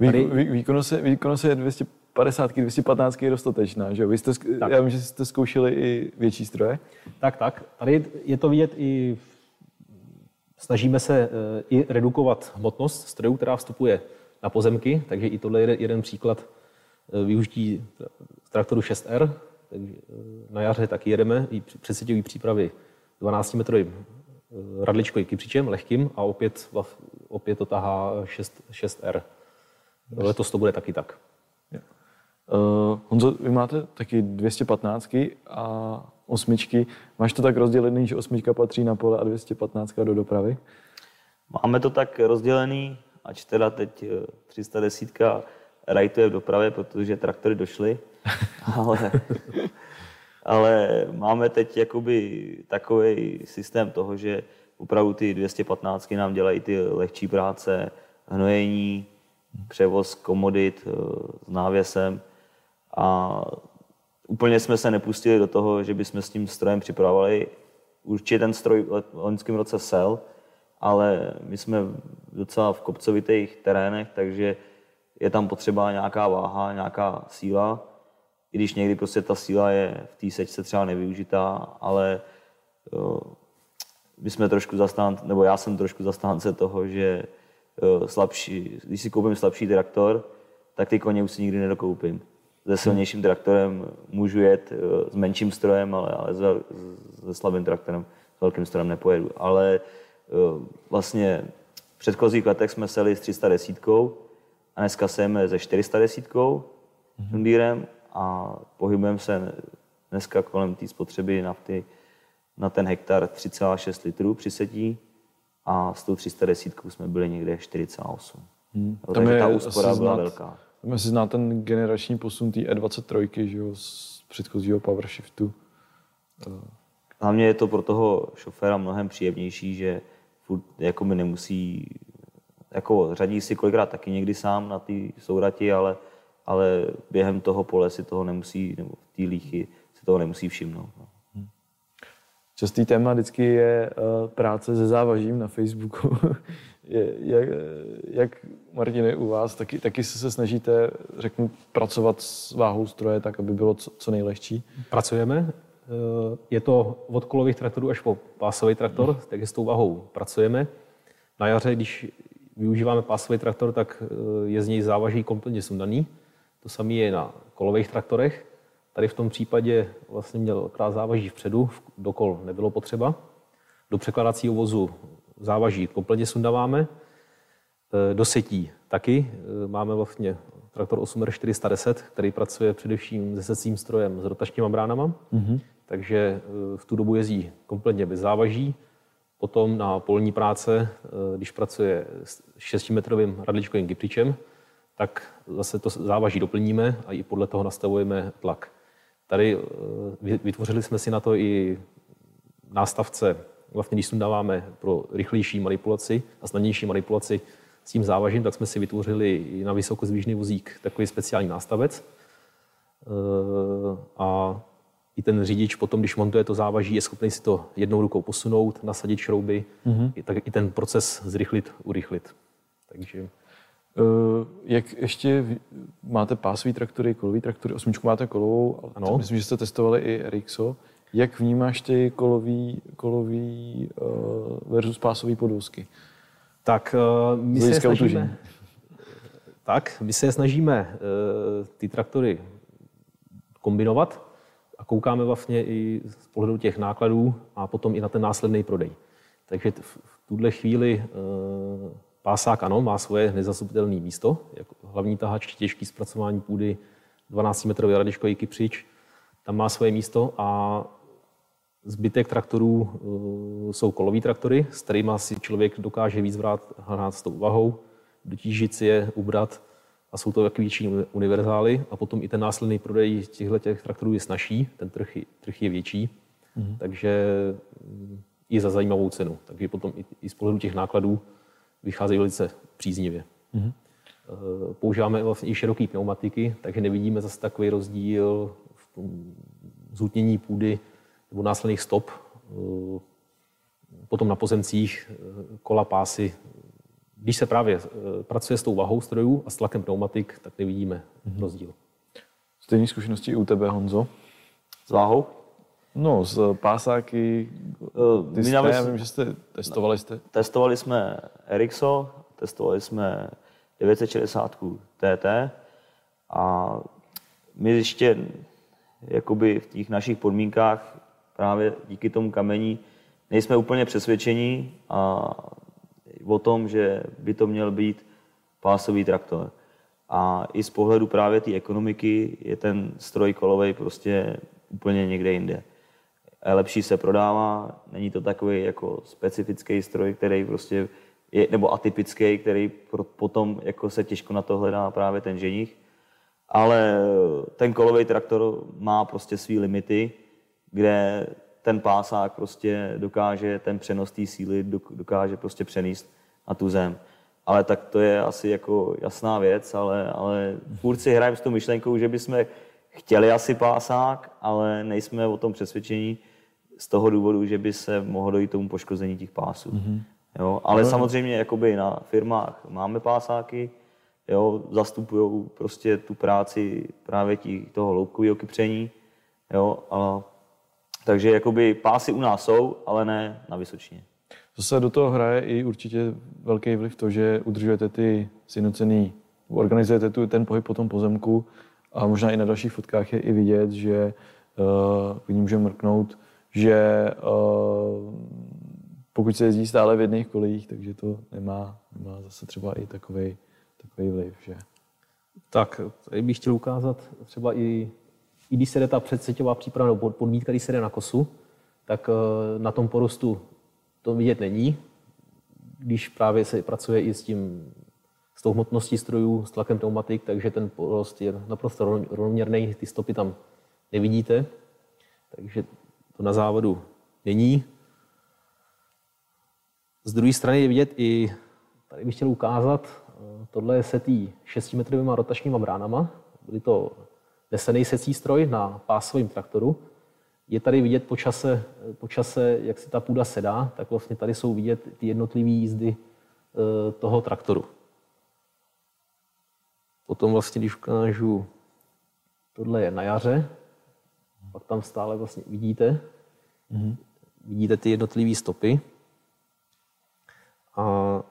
e, tady... Vý, vý, výkonnost, je 250, 215 je dostatečná, že Vy jste, tak. já vím, že jste zkoušeli i větší stroje. Tak, tak. Tady je to vidět i, snažíme se e, i redukovat hmotnost strojů, která vstupuje na pozemky, takže i tohle je jeden příklad využití traktoru 6R, takže eh, na jaře taky jedeme i přesvědčivý přípravy 12-metrovým eh, radličkovým kypřičem, lehkým a opět, opět to tahá 6, 6R. Letos to bude taky tak. Uh, Honzo, vy máte taky 215 a osmičky. Máš to tak rozdělený, že osmička patří na pole a 215 do dopravy? Máme to tak rozdělený, ač teda teď 310 rajtuje v dopravě, protože traktory došly, ale, ale máme teď jakoby takový systém toho, že opravdu ty 215 nám dělají ty lehčí práce, hnojení, převoz komodit eh, s návěsem a úplně jsme se nepustili do toho, že bychom s tím strojem připravovali. Určitě ten stroj v loňském roce sel, ale my jsme docela v kopcovitých terénech, takže je tam potřeba nějaká váha, nějaká síla, i když někdy prostě ta síla je v té sečce třeba nevyužitá, ale jo, my jsme trošku zastánce, nebo já jsem trošku zastánce toho, že jo, slabší, když si koupím slabší traktor, tak ty koně už si nikdy nedokoupím. Se silnějším traktorem můžu jet jo, s menším strojem, ale, ale se slabým traktorem, s velkým strojem nepojedu. Ale vlastně v předchozích letech jsme seli s 310 a dneska sejeme se 410 mm-hmm. a pohybujeme se dneska kolem té spotřeby nafty na ten hektar 3,6 litrů při setí a s tou 310 jsme byli někde 4,8. Hmm. Tam takže je ta úspora byla znát, velká. Tam si zná ten generační posun té E23, že jo, z předchozího PowerShiftu. Hlavně je to pro toho šoféra mnohem příjemnější, že furt jako mi nemusí jako řadí si kolikrát taky někdy sám na ty sourati, ale, ale během toho pole si toho nemusí, nebo v té líchy si toho nemusí všimnout. No. Častý téma vždycky je uh, práce se závažím na Facebooku. je, jak, jak, Martine, u vás, taky, taky se snažíte, řeknu, pracovat s váhou stroje tak, aby bylo co, co nejlehčí? Pracujeme. Eh, je to od kolových traktorů až po pásový traktor, takže s tou váhou pracujeme. Na jaře, když využíváme pásový traktor, tak eh, je z něj závaží kompletně sundaný. To samé je na kolových traktorech. Tady v tom případě vlastně měl krát závaží vpředu, do kol nebylo potřeba. Do překladacího vozu závaží kompletně sundáváme. E, do setí taky. E, máme vlastně traktor 8R410, který pracuje především se secím strojem s rotačníma bránama. Mm-hmm. Takže v tu dobu jezdí kompletně bez závaží. Potom na polní práce, když pracuje s 6-metrovým radličkovým kypričem, tak zase to závaží doplníme a i podle toho nastavujeme tlak. Tady vytvořili jsme si na to i nástavce vlastně když sundáváme pro rychlejší manipulaci a snadnější manipulaci s tím závažím, tak jsme si vytvořili i na vysokozvížný vozík takový speciální nástavec. Eh, a i ten řidič potom, když montuje to závaží, je schopný si to jednou rukou posunout, nasadit šrouby, mm-hmm. tak i ten proces zrychlit, urychlit. Takže... Uh, jak ještě máte pásový traktory, kolový traktory, osmičku máte kolovou, ano. myslím, že jste testovali i RXO. Jak vnímáš ty kolový, kolový uh, versus pásový podvozky? Tak uh, my se snažíme, tak, my se snažíme uh, ty traktory kombinovat a koukáme vlastně i z pohledu těch nákladů a potom i na ten následný prodej. Takže v tuhle chvíli uh, pásák ano, má svoje nezastupitelné místo, jako hlavní tahač, těžký zpracování půdy, 12-metrový radiškový kypřič, tam má svoje místo a Zbytek traktorů uh, jsou kolový traktory, s kterými si člověk dokáže víc vrát, hrát s tou vahou, dotížit si je, ubrat a jsou to větší univerzály a potom i ten následný prodej těchto těch traktorů je snažší, ten trh, trh je větší, mm-hmm. takže mm, i za zajímavou cenu. Takže potom i, i z pohledu těch nákladů vycházejí velice příznivě. Mm-hmm. Používáme vlastně i široké pneumatiky, takže nevidíme zase takový rozdíl v tom zhutnění půdy nebo následných stop, eh, potom na pozemcích, eh, kola, pásy. Když se právě eh, pracuje s tou vahou strojů a s tlakem pneumatik, tak nevidíme mm-hmm. rozdíl. Stejné zkušenosti i u tebe, Honzo? S váhou? No, z pásáky, ty jste, já vím, že jste testovali jste. Testovali jsme Erixo, testovali jsme 960 TT a my ještě jakoby v těch našich podmínkách právě díky tomu kamení nejsme úplně přesvědčení a o tom, že by to měl být pásový traktor. A i z pohledu právě té ekonomiky je ten stroj kolovej prostě úplně někde jinde. Lepší se prodává, není to takový jako specifický stroj, který prostě je, nebo atypický, který potom jako se těžko na to hledá právě ten ženich. Ale ten kolový traktor má prostě své limity, kde ten pásák prostě dokáže ten přenos té síly dokáže prostě přenést na tu zem. Ale tak to je asi jako jasná věc, ale, ale furt si hrajeme s tou myšlenkou, že bychom chtěli asi pásák, ale nejsme o tom přesvědčení z toho důvodu, že by se mohlo dojít tomu poškození těch pásů. Mm-hmm. Jo, ale no. samozřejmě jakoby na firmách máme pásáky, jo, zastupují prostě tu práci právě tí, toho loupkového kypření, jo, ale takže jakoby pásy u nás jsou, ale ne na Vysočině. Zase do toho hraje i určitě velký vliv to, že udržujete ty sjednocený, organizujete tu, ten pohyb po tom pozemku a možná i na dalších fotkách je i vidět, že uh, vidím, můžeme mrknout, že uh, pokud se jezdí stále v jedných kolejích, takže to nemá, nemá zase třeba i takový takový vliv, že? Tak, tady bych chtěl ukázat třeba i i když se jde ta předseťová příprava nebo podmítka, když se jde na kosu, tak eh, na tom porostu to vidět není. Když právě se pracuje i s tím s tou hmotností strojů, s tlakem pneumatik, takže ten porost je naprosto rovnoměrný, ty stopy tam nevidíte, takže to na závodu není. Z druhé strany je vidět i, tady bych chtěl ukázat, eh, tohle je setý 6 metrovými rotačníma bránama. Byly to nesený secí stroj na pásovém traktoru, je tady vidět po čase, po čase, jak se ta půda sedá, tak vlastně tady jsou vidět ty jednotlivé jízdy eh, toho traktoru. Potom vlastně, když ukážu, tohle je na jaře, pak tam stále vlastně vidíte, mm-hmm. vidíte ty jednotlivé stopy. A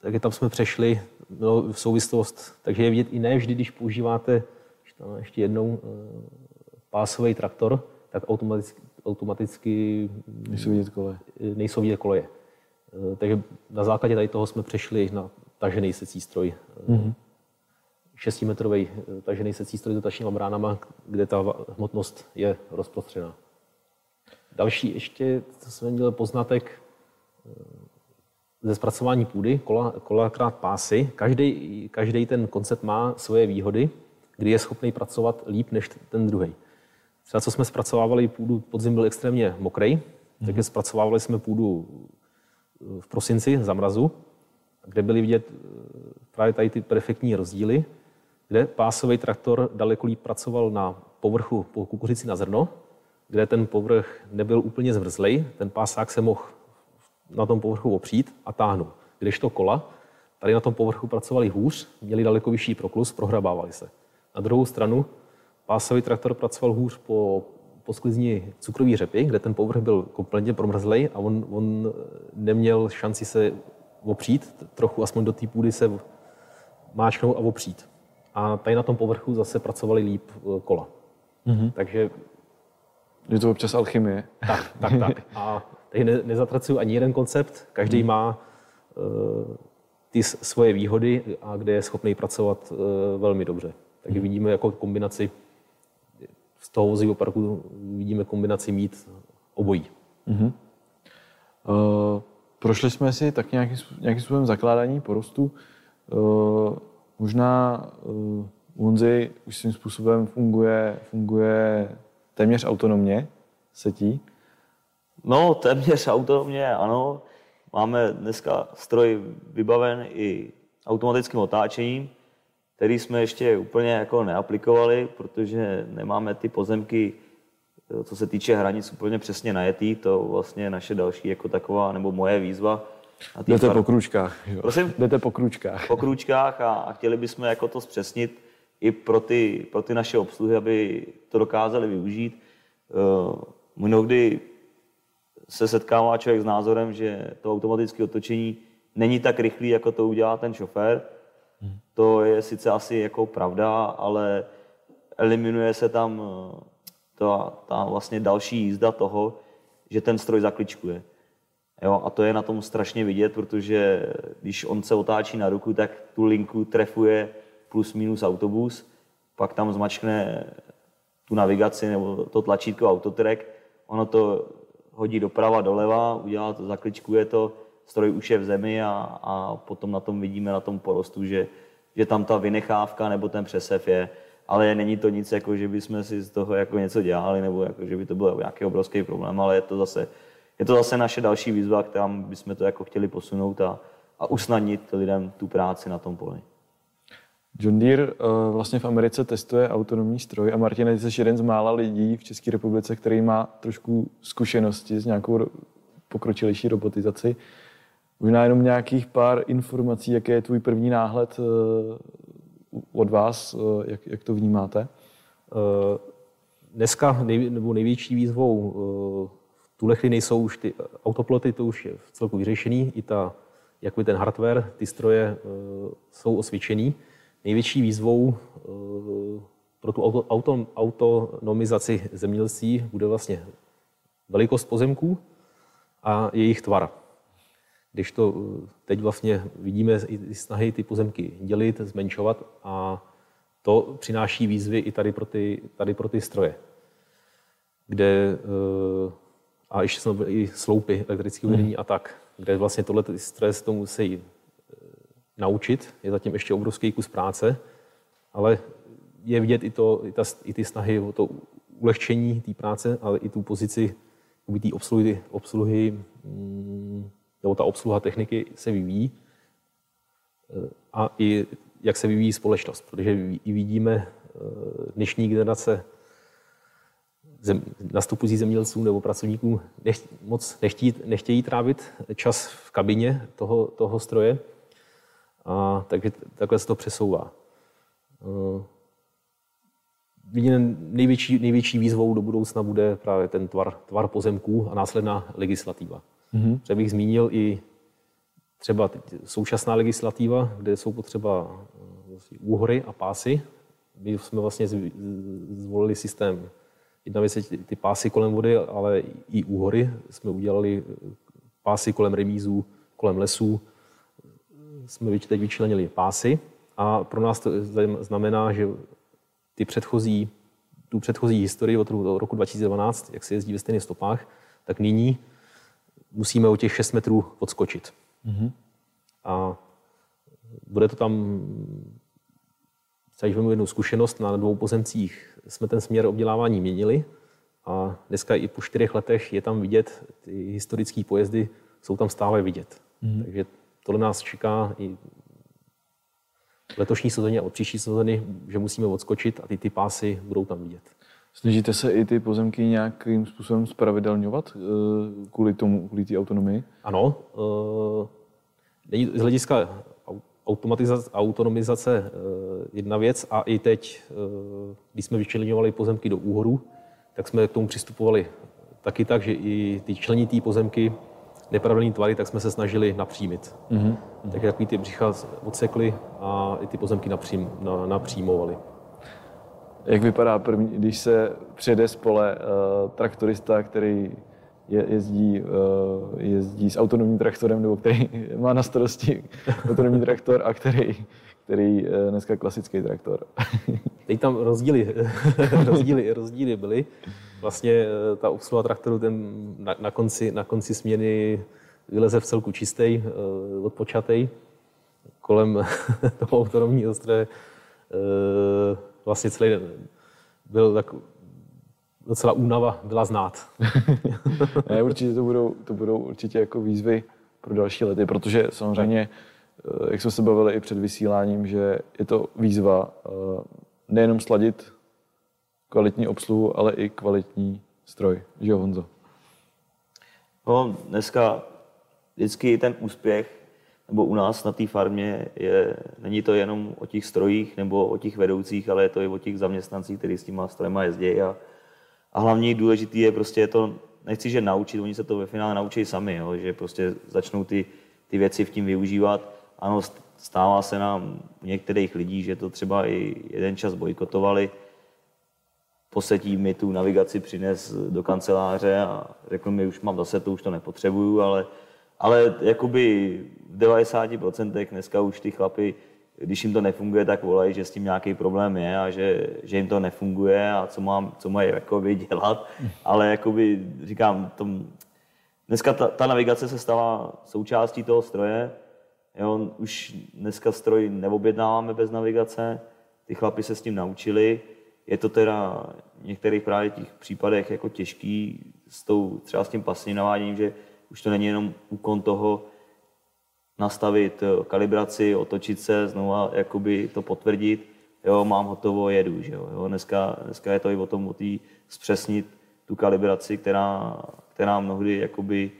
takže tam jsme přešli no, v souvislost, takže je vidět i ne vždy, když používáte ještě jednou eh, pásový traktor, tak automaticky, automaticky nejsou vidět koleje. Nejsou vidět koleje. Eh, takže na základě tady toho jsme přešli na tažený secí stroj. Mm-hmm. 6-metrový tažený secí stroj s dotačníma bránama, kde ta hmotnost je rozprostřená. Další ještě, co jsme měli poznatek ze zpracování půdy, kola, kolakrát pásy. Každý, každý ten koncept má svoje výhody, kdy je schopný pracovat líp než ten druhý. Třeba co jsme zpracovávali půdu, podzim byl extrémně mokrý, mm. takže zpracovávali jsme půdu v prosinci za mrazu, kde byly vidět právě tady ty perfektní rozdíly, kde pásový traktor daleko líp pracoval na povrchu po kukuřici na zrno, kde ten povrch nebyl úplně zmrzlej, ten pásák se mohl na tom povrchu opřít a táhnout. Když to kola, tady na tom povrchu pracovali hůř, měli daleko vyšší proklus, prohrabávali se. Na druhou stranu pásový traktor pracoval hůř po, po sklizni cukrový řepy, kde ten povrch byl kompletně promrzlej a on, on neměl šanci se opřít, trochu aspoň do té půdy se máčknout a opřít. A tady na tom povrchu zase pracovali líp eh, kola. Mm-hmm. Takže... Je to občas alchymie. Tak, tak, tak. A tady ne, nezatracuju ani jeden koncept, každý hmm. má uh, ty svoje výhody a kde je schopný pracovat uh, velmi dobře. Takže hmm. vidíme jako kombinaci z toho vozivého parku vidíme kombinaci mít obojí. Mm-hmm. Uh, prošli jsme si tak nějaký, nějakým způsobem zakládání porostu. Uh, možná uh, u Honzy už svým způsobem funguje, funguje téměř autonomně setí. No, téměř autonomně, ano. Máme dneska stroj vybaven i automatickým otáčením, který jsme ještě úplně jako neaplikovali, protože nemáme ty pozemky, co se týče hranic, úplně přesně najetý. To vlastně je naše další jako taková, nebo moje výzva. Jdete far... po krůčkách. Jo. Prosím? Jdete po krůčkách. Po krůčkách a, a chtěli bychom jako to zpřesnit i pro ty, pro ty naše obsluhy, aby to dokázali využít. Uh, mnohdy se setkává člověk s názorem, že to automatické otočení není tak rychlý, jako to udělá ten šofér. Hmm. To je sice asi jako pravda, ale eliminuje se tam eh, ta, ta vlastně další jízda toho, že ten stroj zakličkuje. Jo, a to je na tom strašně vidět, protože když on se otáčí na ruku, tak tu linku trefuje plus minus autobus, pak tam zmačkne tu navigaci nebo to tlačítko autotrek, ono to hodí doprava, doleva, udělá to, zakličkuje to, stroj už je v zemi a, a potom na tom vidíme, na tom porostu, že, že tam ta vynechávka nebo ten přesev je, ale není to nic, jako že bychom si z toho jako něco dělali, nebo jako, že by to byl nějaký obrovský problém, ale je to zase, je to zase naše další výzva, kterým bychom to jako chtěli posunout a, a usnadnit lidem tu práci na tom poli. John Deere uh, vlastně v Americe testuje autonomní stroj a Martin, jsi jeden z mála lidí v České republice, který má trošku zkušenosti s nějakou pokročilejší robotizaci. Možná jenom nějakých pár informací, jaký je tvůj první náhled uh, od vás, uh, jak, jak to vnímáte? Dneska nej, nebo největší výzvou v tuhle chvíli nejsou už ty autoploty, to už je v celku vyřešený, i ta, jako ten hardware, ty stroje jsou osvědčený. Největší výzvou eh, pro tu auto, auto, autonomizaci zemědělství bude vlastně velikost pozemků a jejich tvar. Když to eh, teď vlastně vidíme i snahy ty pozemky dělit, zmenšovat a to přináší výzvy i tady pro ty, tady pro ty stroje, kde eh, a ještě jsou i sloupy elektrického vedení hmm. a tak, kde vlastně tohle ty stroje se to musí naučit. Je zatím ještě obrovský kus práce, ale je vidět i, to, i, ta, i ty snahy o to ulehčení té práce, ale i tu pozici té obsluhy, obsluhy mm, nebo ta obsluha techniky se vyvíjí a i jak se vyvíjí společnost, protože i vidíme eh, dnešní generace zem, nastupující zemědělců nebo pracovníků nech, moc nechtějí, nechtějí trávit čas v kabině toho, toho stroje. A takže takhle se to přesouvá. Eh, Vidím, největší, největší výzvou do budoucna bude právě ten tvar, tvar pozemků a následná legislativa. Mm-hmm. bych zmínil i třeba současná legislativa, kde jsou potřeba vlastně úhory a pásy. My jsme vlastně zvolili systém. Jedna věc je ty pásy kolem vody, ale i úhory. Jsme udělali pásy kolem remízů, kolem lesů. Jsme teď vyčlenili pásy a pro nás to znamená, že ty předchozí, tu předchozí historii od roku 2012, jak se jezdí ve stejných stopách, tak nyní musíme o těch 6 metrů odskočit. Mm-hmm. A bude to tam, když vezmu jednu zkušenost, na dvou pozemcích jsme ten směr obdělávání měnili a dneska i po čtyřech letech je tam vidět, ty historické pojezdy jsou tam stále vidět. Mm-hmm. Takže tohle nás čeká i letošní sezóně a od příští sezóny, že musíme odskočit a ty, ty pásy budou tam vidět. Snažíte se i ty pozemky nějakým způsobem spravidelňovat eh, kvůli tomu, kvůli té autonomii? Ano. Eh, z hlediska automatizace, autonomizace eh, jedna věc a i teď, když jsme vyčlenovali pozemky do úhoru, tak jsme k tomu přistupovali taky tak, že i ty členitý pozemky nepravidelné tvary, tak jsme se snažili napřímit. Mm-hmm. Tak takový ty břicha odsekli a i ty pozemky napřím, na, napřímovali. Jak vypadá první, když se přijede z pole uh, traktorista, který je, jezdí, uh, jezdí s autonomním traktorem, nebo který má na starosti autonomní traktor a který, který uh, dneska klasický traktor. Teď tam rozdíly, rozdíly, rozdíly byly. Vlastně eh, ta obsluha traktoru ten na, na, konci, na konci směny vyleze v celku čistý, uh, odpočatý. Kolem toho autonomního stroje vlastně celý den byl tak docela únava byla znát. ne, určitě to budou, to budou určitě jako výzvy pro další lety, protože samozřejmě, jak jsme se bavili i před vysíláním, že je to výzva nejenom sladit kvalitní obsluhu, ale i kvalitní stroj. Že Honzo? No, dneska vždycky ten úspěch, nebo u nás na té farmě, je, není to jenom o těch strojích nebo o těch vedoucích, ale je to i o těch zaměstnancích, kteří s těma strojema jezdí. A, a hlavně důležité je prostě je to, nechci, že naučit, oni se to ve finále naučí sami, jo, že prostě začnou ty, ty věci v tím využívat. Ano, stává se nám u některých lidí, že to třeba i jeden čas bojkotovali, posetí mi tu navigaci přines do kanceláře a řekl mi, už mám zase to, už to nepotřebuju, ale, ale jakoby v 90% dneska už ty chlapy, když jim to nefunguje, tak volají, že s tím nějaký problém je a že, že jim to nefunguje a co, mám, co mají jakoby dělat, ale jakoby říkám, tom, dneska ta, ta navigace se stala součástí toho stroje, jo, už dneska stroj neobjednáváme bez navigace, ty chlapi se s tím naučili, je to teda v některých právě těch případech jako těžký s tou, třeba s tím pasinováním, že už to není jenom úkon toho nastavit eh, kalibraci, otočit se, znovu jakoby to potvrdit, jo, mám hotovo, jedu, že jo. jo. Dneska, dneska je to i o tom, o tý zpřesnit tu kalibraci, která, která mnohdy jakoby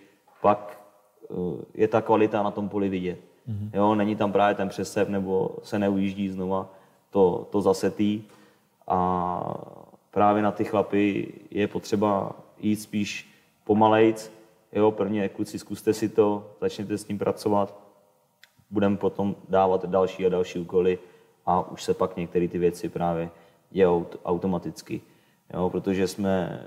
pak eh, je ta kvalita na tom poli vidět. Mm-hmm. Jo, není tam právě ten přesep, nebo se neujíždí znova to, to zasetý, a právě na ty chlapy je potřeba jít spíš pomalejc. Jo, prvně kluci, zkuste si to, začněte s tím pracovat, budeme potom dávat další a další úkoly a už se pak některé ty věci právě dějou automaticky. Jo, protože jsme,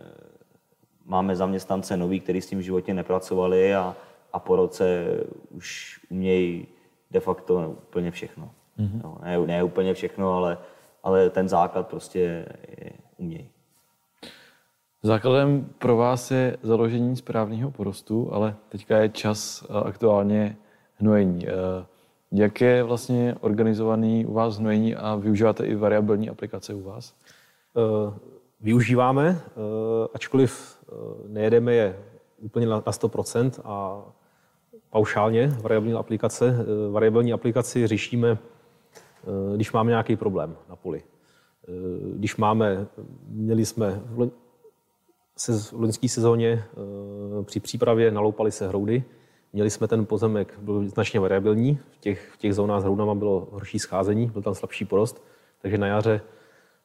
máme zaměstnance nový, kteří s tím v životě nepracovali a, a po roce už umějí de facto úplně všechno. Mm-hmm. Jo, ne, ne úplně všechno, ale ale ten základ prostě je umějí. Základem pro vás je založení správného porostu, ale teďka je čas eh, aktuálně hnojení. Eh, jak je vlastně organizovaný u vás hnojení a využíváte i variabilní aplikace u vás? Eh, využíváme, ačkoliv nejedeme je úplně na 100% a paušálně variabilní aplikace. Variabilní aplikaci řešíme Eh, když máme nějaký problém na poli. Eh, když máme, měli jsme v loňské sezóně při přípravě naloupali se hroudy. Měli jsme ten pozemek, byl značně variabilní, v těch, v těch zónách s hroudama bylo horší scházení, byl tam slabší porost, takže na jaře,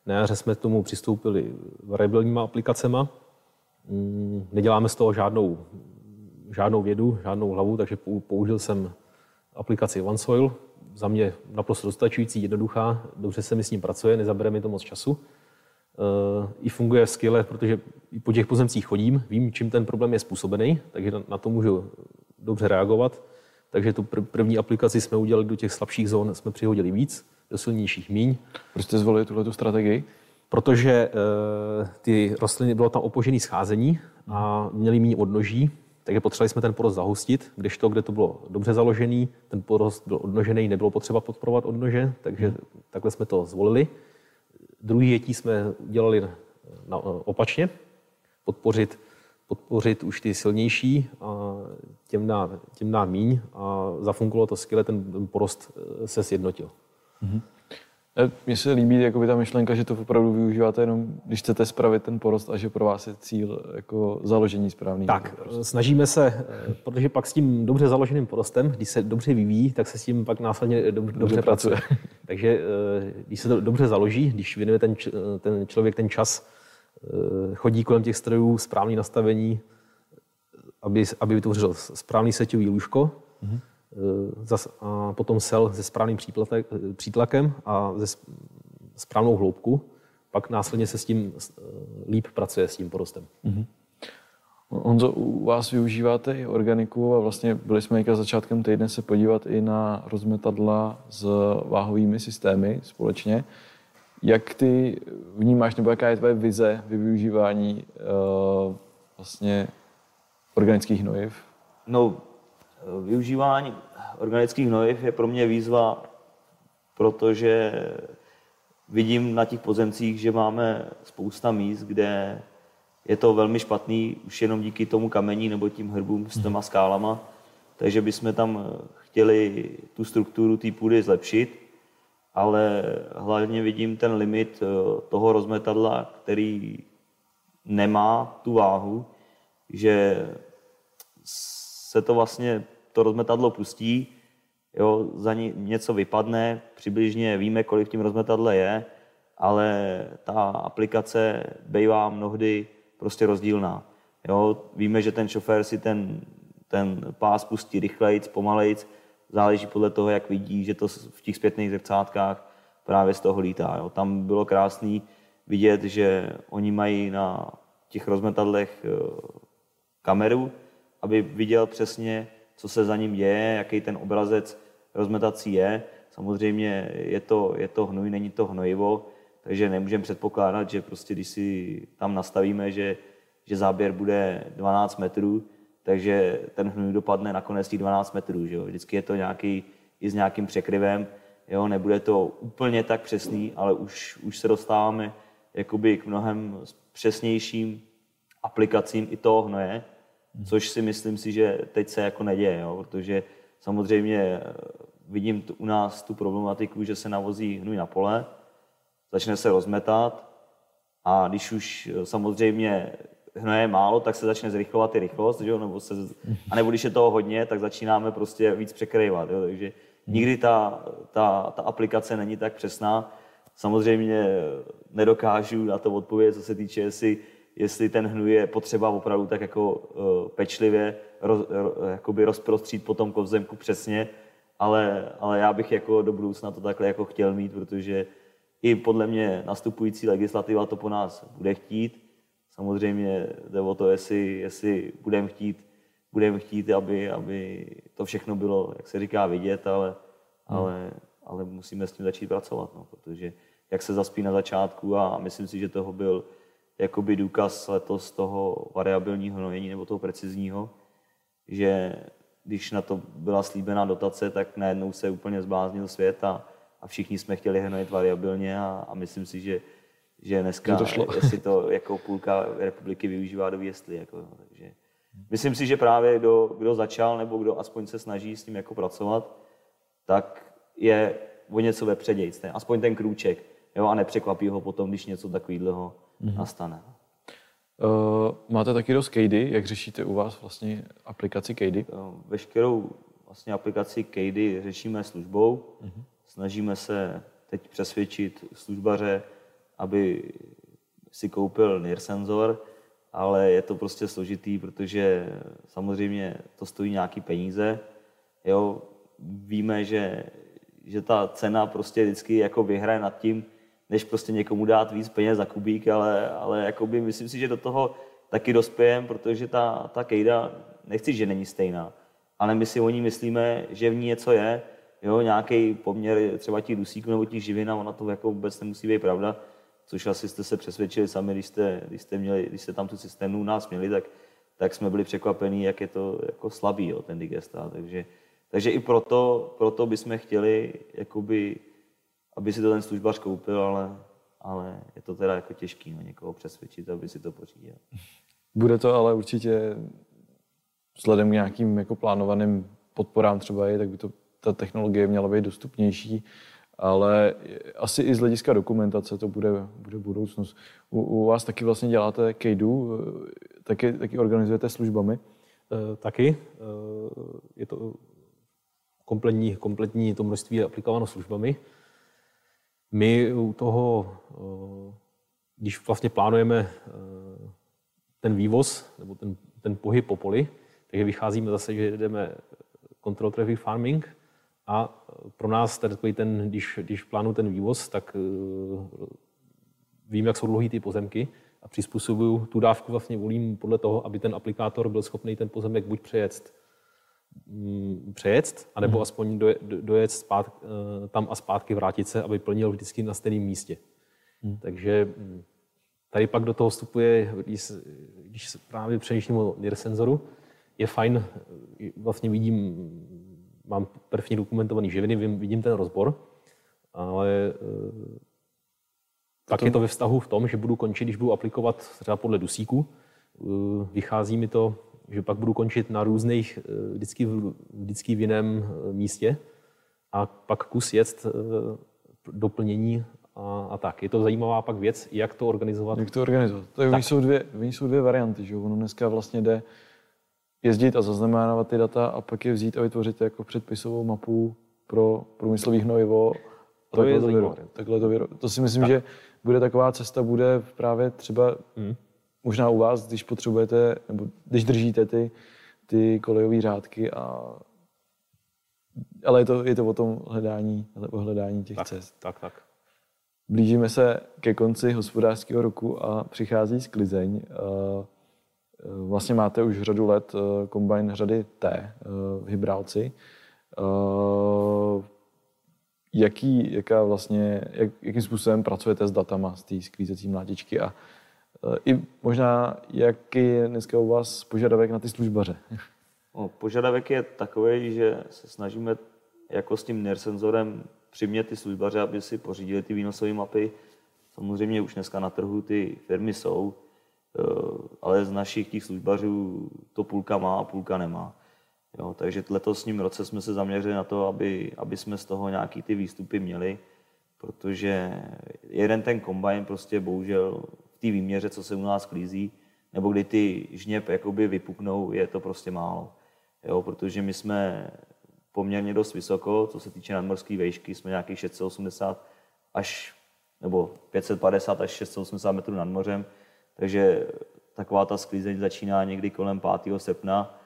na jaře jsme k tomu přistoupili variabilníma aplikacema. Mm, neděláme z toho žádnou, žádnou vědu, žádnou hlavu, takže použil jsem aplikaci OneSoil, za mě naprosto dostačující, jednoduchá, dobře se mi s ním pracuje, nezabere mi to moc času. E, I funguje skvěle, protože i po těch pozemcích chodím, vím, čím ten problém je způsobený, takže na to můžu dobře reagovat. Takže tu první aplikaci jsme udělali do těch slabších zón, jsme přihodili víc, do silnějších míň. Proč jste zvolili tuhle strategii? Protože e, ty rostliny, bylo tam opožené scházení a měly méně odnoží, takže potřebovali jsme ten porost zahustit, když to, kde to bylo dobře založený, ten porost byl odnožený, nebylo potřeba podporovat odnože, takže hmm. takhle jsme to zvolili. Druhý jetí jsme dělali na, opačně, podpořit, podpořit už ty silnější a těm dát, těm dát míň a zafungovalo to skvěle, ten, ten porost eh, se sjednotil. Hmm. Mně se líbí jakoby ta myšlenka, že to opravdu využíváte jenom, když chcete spravit ten porost a že pro vás je cíl jako založení správný. Tak, snažíme se, eh, protože pak s tím dobře založeným porostem, když se dobře vyvíjí, tak se s tím pak následně dobře, dobře pracuje. pracuje. Takže eh, když se to dobře založí, když věnuje ten, ten člověk ten čas, eh, chodí kolem těch strojů, správný nastavení, aby, aby vytvořil správný seťový lůžko, mm-hmm Eh, a potom sel se správným přítlakem a se správnou hloubku, pak následně se s tím eh, líp pracuje s tím porostem. Mm-hmm. Honzo, u vás využíváte i organiku a vlastně byli jsme někde začátkem týdne se podívat i na rozmetadla s váhovými systémy společně. Jak ty vnímáš, nebo jaká je tvoje vize využívání uh, vlastně organických hnojiv? No, Využívání organických hnojiv je pro mě výzva, protože vidím na těch pozemcích, že máme spousta míst, kde je to velmi špatný už jenom díky tomu kamení nebo tím hrbům s těma skálama. Takže bychom tam chtěli tu strukturu té půdy zlepšit, ale hlavně vidím ten limit eh, toho rozmetadla, který nemá tu váhu, že se to vlastně, to rozmetadlo pustí, jo, za ní něco vypadne, přibližně víme, kolik v tím rozmetadle je, ale ta aplikace bývá mnohdy prostě rozdílná. Jo, víme, že ten šofér si ten, ten pás pustí rychlejc, pomalejc, záleží podle toho, jak vidí, že to v těch zpětných zrcátkách právě z toho lítá. Jo. Tam bylo krásný vidět, že oni mají na těch rozmetadlech eh, kameru, aby viděl přesně, co se za ním děje, jaký ten obrazec rozmetací je. Samozřejmě je to, je to hnoj, není to hnojivo, takže nemůžeme předpokládat, že prostě když si tam nastavíme, že, že záběr bude 12 metrů, takže ten hnoj dopadne nakonec těch 12 metrů. Že jo? Vždycky je to nějaký, i s nějakým překryvem, jo? nebude to úplně tak přesný, ale už, už se dostáváme jakoby k mnohem přesnějším aplikacím i toho hnoje, což si myslím si, že teď se jako neděje, jo? protože samozřejmě eh, vidím u nás tu problematiku, že se navozí hnůj na pole, začne se rozmetat a když už eh, samozřejmě hnoje je málo, tak se začne zrychlovat i rychlost, že jo? Nebo se, a nebo když je toho hodně, tak začínáme prostě víc překrývat. Jo? Takže nikdy ta, ta, ta aplikace není tak přesná. Samozřejmě nedokážu na to odpovědět, co se týče, jestli jestli ten hnůj je potřeba opravdu tak jako uh, pečlivě roz, ro, jakoby rozprostřít po tom kozemku přesně, ale, ale já bych jako do budoucna to takhle jako chtěl mít, protože i podle mě nastupující legislativa to po nás bude chtít. Samozřejmě jde o to, jestli, jestli budeme chtít, budem chtít aby, aby to všechno bylo, jak se říká, vidět, ale, hmm. ale, ale musíme s tím začít pracovat, no, protože jak se zaspí na začátku a myslím si, že toho byl jakoby důkaz letos toho variabilního hnojení nebo toho precizního, že když na to byla slíbená dotace, tak najednou se úplně zbláznil svět a, a všichni jsme chtěli hnojit variabilně a, a myslím si, že, že dneska, to šlo. jestli to jako půlka republiky využívá do jestli. Jako, takže myslím si, že právě kdo, kdo začal nebo kdo aspoň se snaží s tím jako pracovat, tak je o něco vepředějc, aspoň ten krůček, jo, a nepřekvapí ho potom, když něco takového mm-hmm. nastane. máte taky dost KD, jak řešíte u vás vlastně aplikaci KD? Veškerou vlastně aplikaci KD řešíme službou. Mm-hmm. Snažíme se teď přesvědčit službaře, aby si koupil NIR senzor, ale je to prostě složitý, protože samozřejmě to stojí nějaký peníze. Jo, víme, že, že ta cena prostě vždycky jako vyhraje nad tím, než prostě někomu dát víc peněz za kubík, ale, ale jakoby myslím si, že do toho taky dospějem, protože ta, ta kejda, nechci, že není stejná, ale my si o ní myslíme, že v ní něco je, jo, nějaký poměr třeba těch dusíků nebo těch živin a ona to jako vůbec nemusí být pravda, což asi jste se přesvědčili sami, když jste, když jste, měli, když jste tam tu systému u nás měli, tak, tak jsme byli překvapení, jak je to jako slabý, jo, ten digesta. Takže, takže i proto, proto bychom chtěli, jakoby, aby si to ten službař koupil, ale, ale je to teda jako těžký no, někoho přesvědčit, aby si to pořídil. Bude to ale určitě vzhledem k nějakým jako plánovaným podporám třeba je, tak by to ta technologie měla být dostupnější, ale asi i z hlediska dokumentace to bude, bude budoucnost. U, u vás taky vlastně děláte KDU, taky, taky organizujete službami? E, taky. E, je to kompletní, kompletní to množství je aplikováno službami. My u toho, e, když vlastně plánujeme e, ten vývoz nebo ten, ten pohyb po poli, takže vycházíme zase, že jdeme control traffic farming a pro nás takový ten, když, když plánu ten vývoz, tak vím, jak jsou dlouhý ty pozemky a přizpůsobuju tu dávku vlastně volím podle toho, aby ten aplikátor byl schopný ten pozemek buď přejet, přejet, anebo hmm. aspoň doje, dojet zpát, uh, tam a zpátky vrátit se, aby plnil vždycky na stejném místě. Hmm. Takže mm, tady pak do toho vstupuje, když, když právě přemýšlím o NIR senzoru, je fajn, vlastně vidím mám první dokumentovaný živiny, vidím ten rozbor, ale eh, tak je to ve vztahu v tom, že budu končit, když budu aplikovat třeba podle dusíku, eh, vychází mi to, že pak budu končit na různých, eh, vždycky, vždycky v jiném místě a pak kus jet doplnění a, a tak. Je to zajímavá pak věc, jak to organizovat. Jak to organizovat. To je, jsou dvě, jsou dvě varianty. Že? Ono dneska vlastně jde jezdit a zaznamenávat ty data a pak je vzít a vytvořit jako předpisovou mapu pro průmyslový hnojivo. To je to, vyro, takhle to, vyro. to si myslím, tak. že bude taková cesta, bude právě třeba hmm. Možná u vás, když potřebujete, nebo když držíte ty, ty kolejové řádky a ale je to, je to o tom hledání, o hledání těch tak, cest. Tak, tak. Blížíme se ke konci hospodářského roku a přichází sklizeň. Eh, vlastně máte už řadu let eh, kombajn řady T eh, v Hybrálci. Jaký, jaká vlastně, jak, jakým způsobem pracujete s datama z té sklízecí mlátičky a i možná, jaký je dneska u vás požadavek na ty službaře? No, požadavek je takový, že se snažíme jako s tím NIR senzorem přimět ty službaře, aby si pořídili ty výnosové mapy. Samozřejmě už dneska na trhu ty firmy jsou, Eh, ale z našich těch službařů to půlka má a půlka nemá. Jo, takže letosním roce jsme se zaměřili na to, aby, aby jsme z toho nějaký ty výstupy měli, protože jeden ten kombajn prostě bohužel té výměře, co se u nás klízí, nebo kdy ty žněb jakoby vypuknou, je to prostě málo. Jo, protože my jsme poměrně dost vysoko, co se týče nadmorské vejšky, jsme nějaký 680 až nebo 550 až 680 metrů nad mořem, takže taková ta sklízeň začíná někdy kolem 5. srpna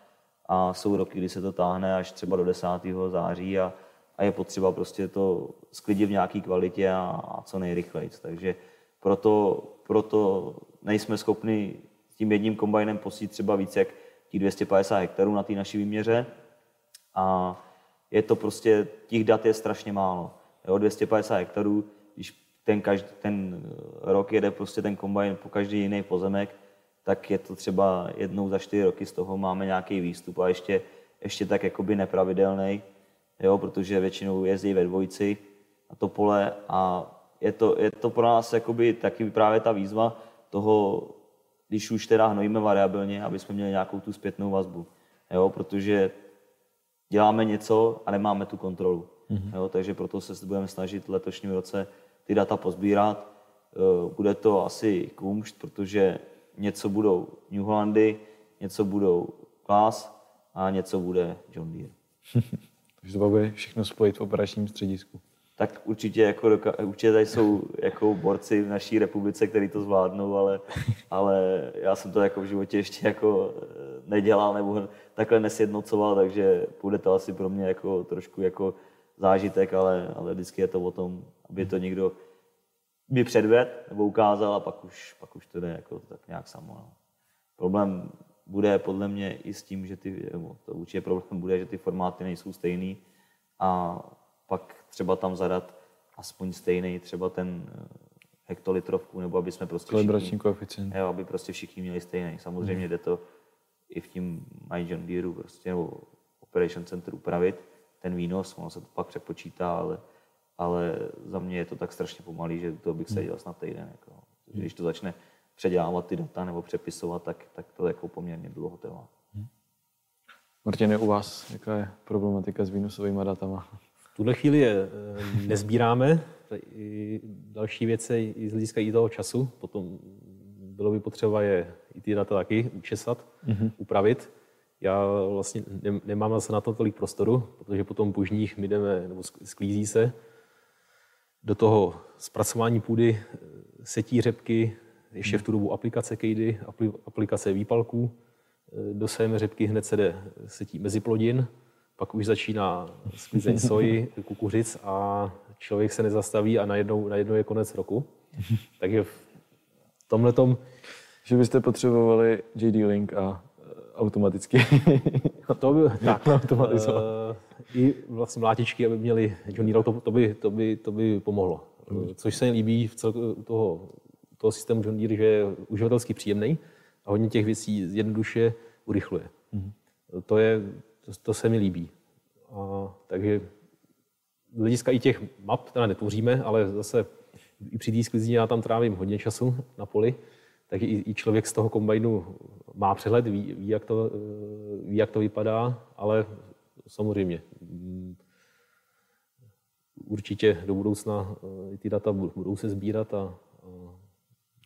a jsou roky, kdy se to táhne až třeba do 10. září a, a je potřeba prostě to sklidit v nějaké kvalitě a, a co nejrychleji. Takže proto, proto nejsme schopni tím jedním kombajnem posít třeba více jak těch 250 hektarů na té naší výměře a je to prostě, těch dat je strašně málo. Jo, 250 hektarů, když ten, každý, ten rok jede prostě ten kombajn po každý jiný pozemek, tak je to třeba jednou za čtyři roky z toho máme nějaký výstup a ještě, ještě tak jakoby nepravidelný, jo, protože většinou jezdí ve dvojici na to pole a je to, je to pro nás jakoby taky právě ta výzva toho, když už teda hnojíme variabilně, aby jsme měli nějakou tu zpětnou vazbu, jo, protože děláme něco a nemáme tu kontrolu. Mm-hmm. Jo, takže proto se budeme snažit v letošním roce ty data pozbírat. Eh, bude to asi kumšt, protože něco budou New Hollandy, něco budou Class a něco bude John Deere. Takže to bude všechno spojit v operačním středisku. Tak určitě, jako, určitě tady jsou jako borci v naší republice, kteří to zvládnou, ale, ale já jsem to jako v životě ještě jako eh, nedělal nebo takhle nesjednocoval, takže bude to asi pro mě jako trošku jako zážitek, ale, ale vždycky je to o tom, aby to někdo mi předved nebo ukázal a pak už, pak už to jde jako tak nějak samo. No. Problém bude podle mě i s tím, že ty, to určitě problém bude, že ty formáty nejsou stejný a pak třeba tam zadat aspoň stejný, třeba ten eh, hektolitrovku, nebo aby jsme prostě všichni, koeficient. Jo, aby prostě všichni měli stejný. Samozřejmě hmm. jde to i v tím My John Deere prostě, nebo Operation Center upravit, ten výnos, ono se to pak přepočítá, ale, ale za mě je to tak strašně pomalý, že to bych seděl snad týden. Jako. Hmm. Když to začne předělávat ty data nebo přepisovat, tak, tak to jako poměrně dlouho trvá. Hmm. Martine, u vás jaká je problematika s výnosovými datama? V tuhle chvíli je eh, nezbíráme. Další věci i z hlediska i toho času. Potom bylo by potřeba je i ty data taky učesat, mm-hmm. upravit. Já vlastně nemám zase na to tolik prostoru, protože potom pužních my jdeme, nebo sklízí se do toho zpracování půdy, eh, setí řepky, ještě v tu dobu aplikace kejdy, aplikace výpalků, eh, do sejme řepky hned se jde setí meziplodin, pak už začíná sklizeň soji, kukuřic a člověk se nezastaví a najednou, najednou je konec roku. Takže v tomhle tom... Že byste potřebovali JD Link a eh, automaticky to by, tak, automatizovat. Uh, I vlastně mlátičky, aby měli John Deere, to, to, by, to, by, to by pomohlo. Což se mi líbí v celku toho, toho systému John Deere, že je uživatelsky příjemný a hodně těch věcí jednoduše urychluje. Hmm. To, je, to, to se mi líbí. A, takže z hlediska i těch map teda netvoříme, ale zase i při té sklizni já tam trávím hodně času na poli, takže i, i člověk z toho kombajnu má přehled, ví, ví, jak to, ví, jak to vypadá, ale samozřejmě mm, určitě do budoucna eh, ty data budou se sbírat a, a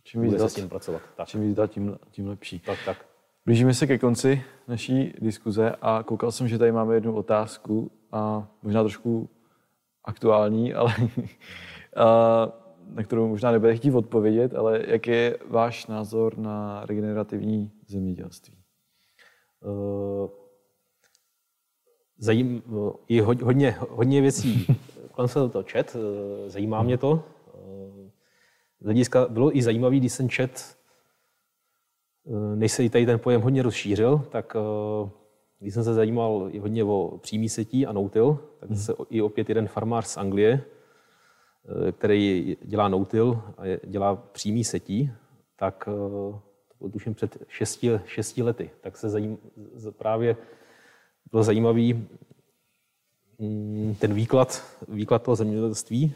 čím víc se s tím pracovat. Tak. Čím víc dat, tím, tím lepší. Tak, tak. Blížíme se ke konci naší diskuze a koukal jsem, že tady máme jednu otázku a možná trošku aktuální, ale na kterou možná nebude chtít odpovědět, ale jak je váš názor na regenerativní zemědělství? Uh, zajím, je hodně, hodně věcí, kolem se to čet, eh, zajímá mě to. Eh, z hlediska bylo i zajímavý, když jsem čet Eh, než se tady ten pojem hodně rozšířil, tak eh, když jsem se zajímal i hodně o přímý setí a noutil, tak se i opět jeden farmář z Anglie, eh, který dělá noutil a dělá přímý setí, tak to bylo tuším před šesti, šesti lety, tak se zajím, právě byl zajímavý mm, ten výklad, výklad toho zemědělství,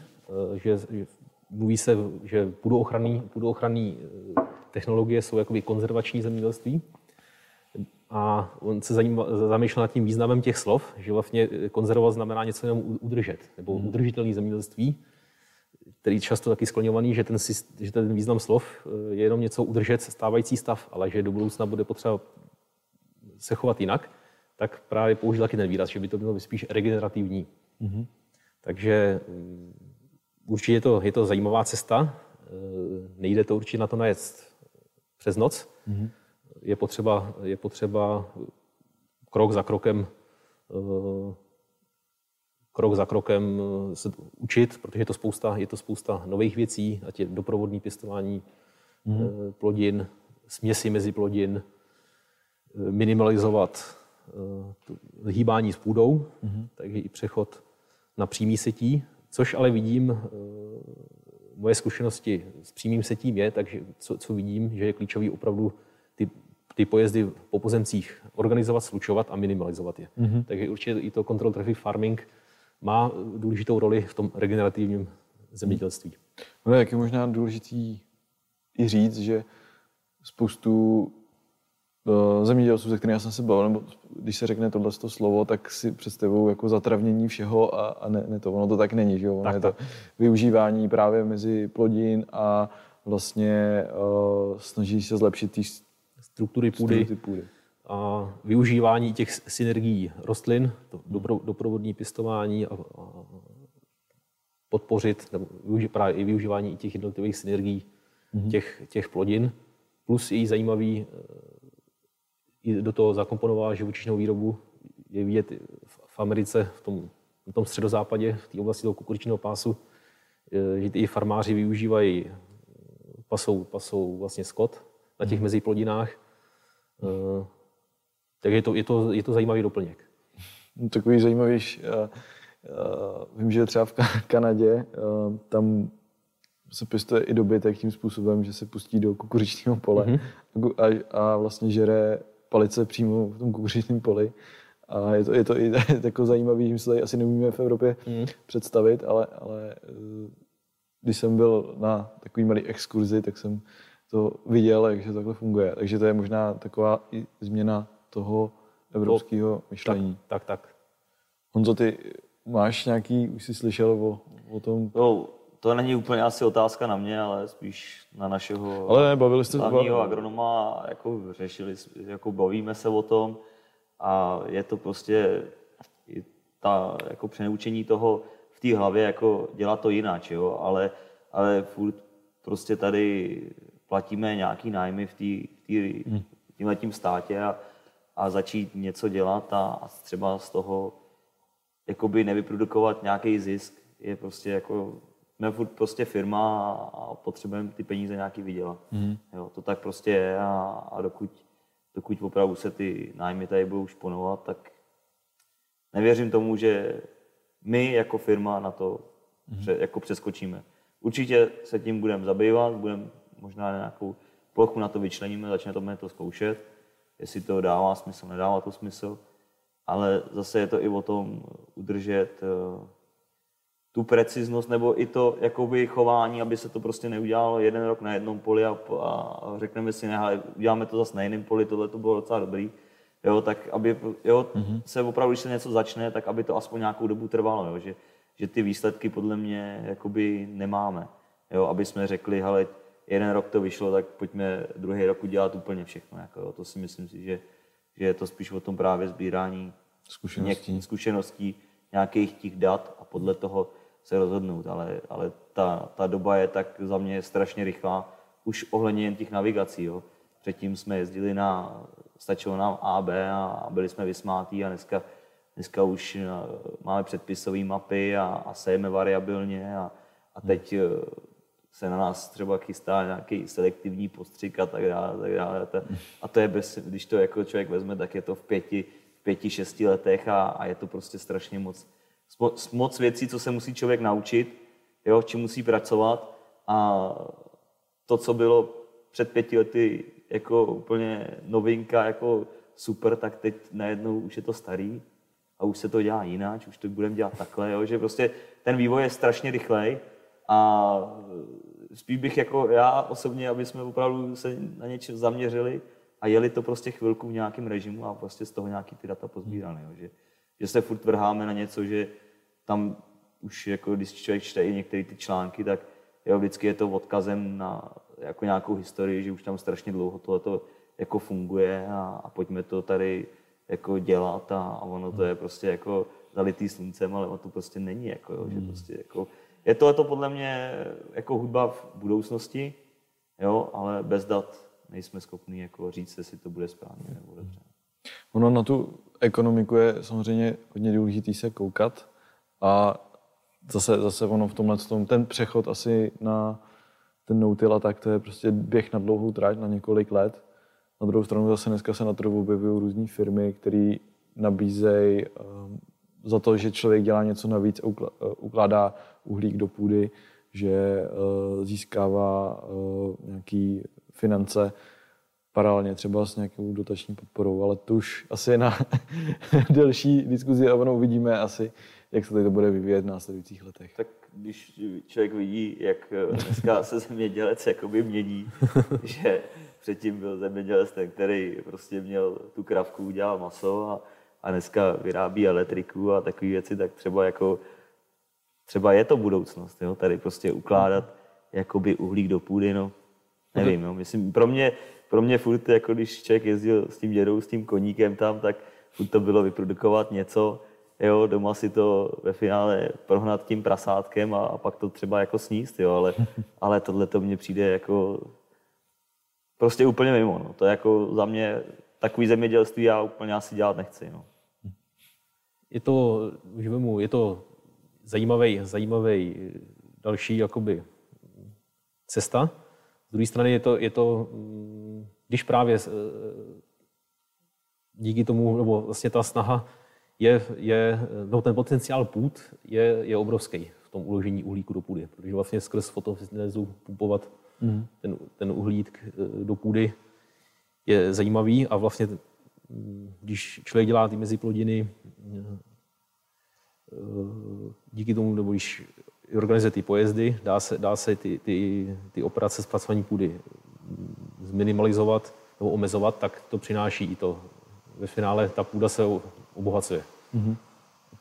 že, že mluví se, že půdoochranný, půdoochranný technologie jsou jakoby konzervační zemědělství. A on se zamýšlel nad tím významem těch slov, že vlastně konzervovat znamená něco jenom udržet, nebo hmm. udržitelný zemědělství, který je často taky skloňovaný, že ten, že ten význam slov eh, je jenom něco udržet stávající stav, ale že do budoucna bude potřeba se chovat jinak, tak právě použil taky ten výraz, že by to bylo spíš regenerativní. Mm-hmm. Takže mm, určitě je to, je to zajímavá cesta. Eh, nejde to určitě na to najet přes noc. Mm-hmm. Je, potřeba, je potřeba krok za krokem eh, krok za krokem eh, se učit, protože je to spousta, je to spousta nových věcí, ať je doprovodný pěstování mm-hmm. plodin, směsi mezi plodin, minimalizovat hýbání s půdou, mm-hmm. takže i přechod na přímý setí, což ale vidím moje zkušenosti s přímým setím je, takže co, co vidím, že je klíčový opravdu ty, ty pojezdy po pozemcích organizovat, slučovat a minimalizovat je. Mm-hmm. Takže určitě i to control traffic farming má důležitou roli v tom regenerativním zemědělství. No, jak je možná důležitý i říct, že spoustu zemědělců, se kterými já jsem se bavil, nebo když se řekne tohle slovo, tak si představují jako zatravnění všeho a, a ne, ne to. Ono to tak není, že jo? Ono tak, je to využívání právě mezi plodin a vlastně uh, snaží se zlepšit ty struktury půdy, struktury půdy. a využívání těch synergií rostlin, to dopro- doprovodní pěstování a, a podpořit nebo využi- právě i využívání těch jednotlivých synergií těch, těch plodin, plus i zajímavý eh, do toho zakomponovala živočišnou výrobu. Je vidět v Americe, v tom, v tom středozápadě, v té oblasti toho kukuřičného pásu, eh, že i farmáři využívají eh, pasou, pasou vlastně skot na těch meziplodinách. Eh, Takže je to, je, to, je to zajímavý doplněk. No, Takový zajímavý, uh, vím, že třeba v Ka- Kanadě tam se pěstuje i dobytek tím způsobem, že se pustí do kukuřičního pole mm-hmm. a, a vlastně žere palice přímo v tom kukuřičním poli. A je to, je to i jako zajímavý, že my se tady asi neumíme v Evropě mm. představit, ale, ale eh, když jsem byl na takový malý exkurzi, tak jsem to viděl, jak že takhle funguje. Takže to je možná taková i změna toho evropského myšlení. Tak, tak. Honzo, ty máš nějaký, už jsi slyšel o, o tom, No, to není úplně asi otázka na mě, ale spíš na našeho ale ne, bavili jste hlavního agronoma. a Jako řešili, jako bavíme se o tom a je to prostě i ta jako přenaučení toho v té hlavě jako dělat to jinak, jo? Ale, ale furt prostě tady platíme nějaký nájmy v Hmm. v tímhle tím státě a, a začít něco dělat a, a třeba z toho jakoby nevyprodukovat nějaký zisk je prostě jako, jsme furt prostě firma a, potřebujeme ty peníze nějaký vydělat. Mm. Jo, to tak prostě je a, a dokud, dokud opravdu se ty nájmy tady budou šponovat, tak nevěřím tomu, že my jako firma na to pře, jako přeskočíme. Určitě se tím budeme zabývat, budeme možná nějakou plochu na to vyčleníme, začneme to zkoušet, jestli to dává smysl, nedává to smysl, ale zase je to i o tom udržet eh, tu preciznost nebo i to jakoby chování, aby se to prostě neudělalo jeden rok na jednom poli a, a řekneme si, ne, hele, uděláme to zase na jiném poli, tohle to bylo docela dobrý. Jo, tak aby jo, mm-hmm. se opravdu, když se něco začne, tak aby to aspoň nějakou dobu trvalo, jo, že, že ty výsledky podle mě jakoby nemáme. Jo, aby jsme řekli, hele, jeden rok to vyšlo, tak pojďme druhý rok udělat úplně všechno. Jako, jo. To si myslím si, že, že je to spíš o tom právě sbírání Zkušeností. něk- zkušeností, nějakých těch dat a podle toho se rozhodnout. Ale, ale ta, ta doba je tak za mě strašně rychlá, už ohledně jen těch navigací. Jo. Předtím jsme jezdili na, stačilo nám A, B a byli jsme vysmátí a dneska, dneska už eh, máme předpisové mapy a, a sejeme variabilně a, a teď eh, se na nás třeba chystá nějaký selektivní postřik a tak dále. A, tak dále. A, to, a to je bez, když to jako člověk vezme, tak je to v pěti, pěti, šesti letech a, a je to prostě strašně moc, mo- moc věcí, co se musí člověk naučit, jo, čím musí pracovat. A to, co bylo před pěti lety jako úplně novinka, jako super, tak teď najednou už je to starý a už se to dělá jinak, už to budeme dělat takhle, jo, že prostě ten vývoj je strašně rychlej a spíš bych jako já osobně, aby jsme opravdu se na něco zaměřili a jeli to prostě chvilku v nějakém režimu a prostě z toho nějaký ty data pozbírali. Jo, že, že se furt vrháme na něco, že tam už jako když člověk čte i některé ty články, tak jo, vždycky je to odkazem na jako nějakou historii, že už tam strašně dlouho tohleto jako funguje a, a pojďme to tady jako dělat a, a ono to je prostě jako zalitý sluncem, ale ono to prostě není. Jako, jo, že prostě jako, je to, to podle mě jako hudba v budoucnosti, jo, ale bez dat nejsme schopni jako říct, jestli to bude správně nebo dobře. Ono na tu ekonomiku je samozřejmě hodně důležitý se koukat a zase, zase ono v tomhle tom, ten přechod asi na ten a tak, to je prostě běh na dlouhou trať, na několik let. Na druhou stranu zase dneska se na trhu objevují různé firmy, které nabízejí um, za to, že člověk dělá něco navíc eh, ukládá uhlík do půdy, že uh, získává uh, nějaký finance paralelně třeba s nějakou dotační podporou, ale to už asi je na delší diskuzi a ono uvidíme asi, jak se tady to bude vyvíjet v následujících letech. Tak když člověk vidí, jak dneska se zemědělec jakoby mění, že předtím byl zemědělec ten, který prostě měl tu kravku, dělal maso a, a dneska vyrábí elektriku a takové věci, tak třeba jako třeba je to budoucnost, jo? tady prostě ukládat jakoby uhlík do půdy, no nevím, no. Myslím, pro mě, pro mě furt, jako když člověk jezdil s tím dědou, s tím koníkem tam, tak furt to bylo vyprodukovat něco, jo, doma si to ve finále prohnat tím prasátkem a, a pak to třeba jako sníst, jo, ale, ale tohle to mně přijde jako prostě úplně mimo, no. To je jako za mě takový zemědělství já úplně asi dělat nechci, no. Je to, už vemu, je to zajímavý, zajímavý další jakoby cesta. Z druhé strany je to, je to, mm, když právě eh, díky tomu, nebo vlastně ta snaha je, je no ten potenciál půd je, je obrovský v tom uložení uhlíku do půdy, protože vlastně skrz fotosyntézu pumpovat mm. ten, ten uhlík eh, do půdy je zajímavý a vlastně mm, když člověk dělá ty meziplodiny eh, díky tomu, nebo když organizuje ty pojezdy, dá se, dá se ty, ty, ty operace zpracování půdy zminimalizovat nebo omezovat, tak to přináší i to. Ve finále ta půda se obohacuje mm-hmm.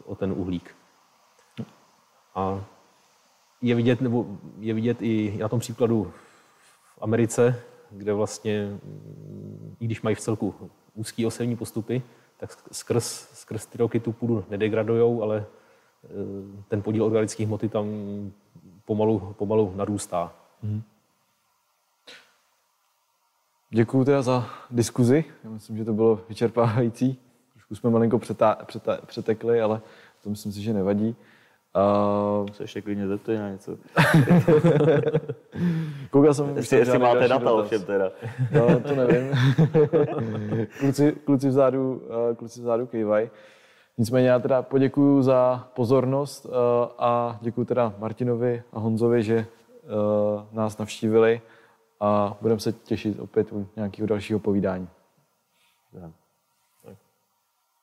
o ten uhlík. A je vidět, nebo je vidět i na tom příkladu v Americe, kde vlastně, i když mají v celku úzký osevní postupy, tak skrz, skrz ty roky tu půdu nedegradují, ale ten podíl organických hmoty tam pomalu, pomalu narůstá. Hmm. Děkuji teda za diskuzi. Já myslím, že to bylo vyčerpávající. Trošku jsme malinko přetá, přetá, přetekli, ale to myslím si, že nevadí. Uh... Se ještě klidně zeptej na něco. Koukal jsem... Jestli, jestli máte data ovšem teda. No, to nevím. kluci, kluci, vzadu, uh, kluci vzadu kývaj. Nicméně já teda poděkuju za pozornost uh, a děkuji teda Martinovi a Honzovi, že uh, nás navštívili a budeme se těšit opět u nějakého dalšího povídání. Yeah.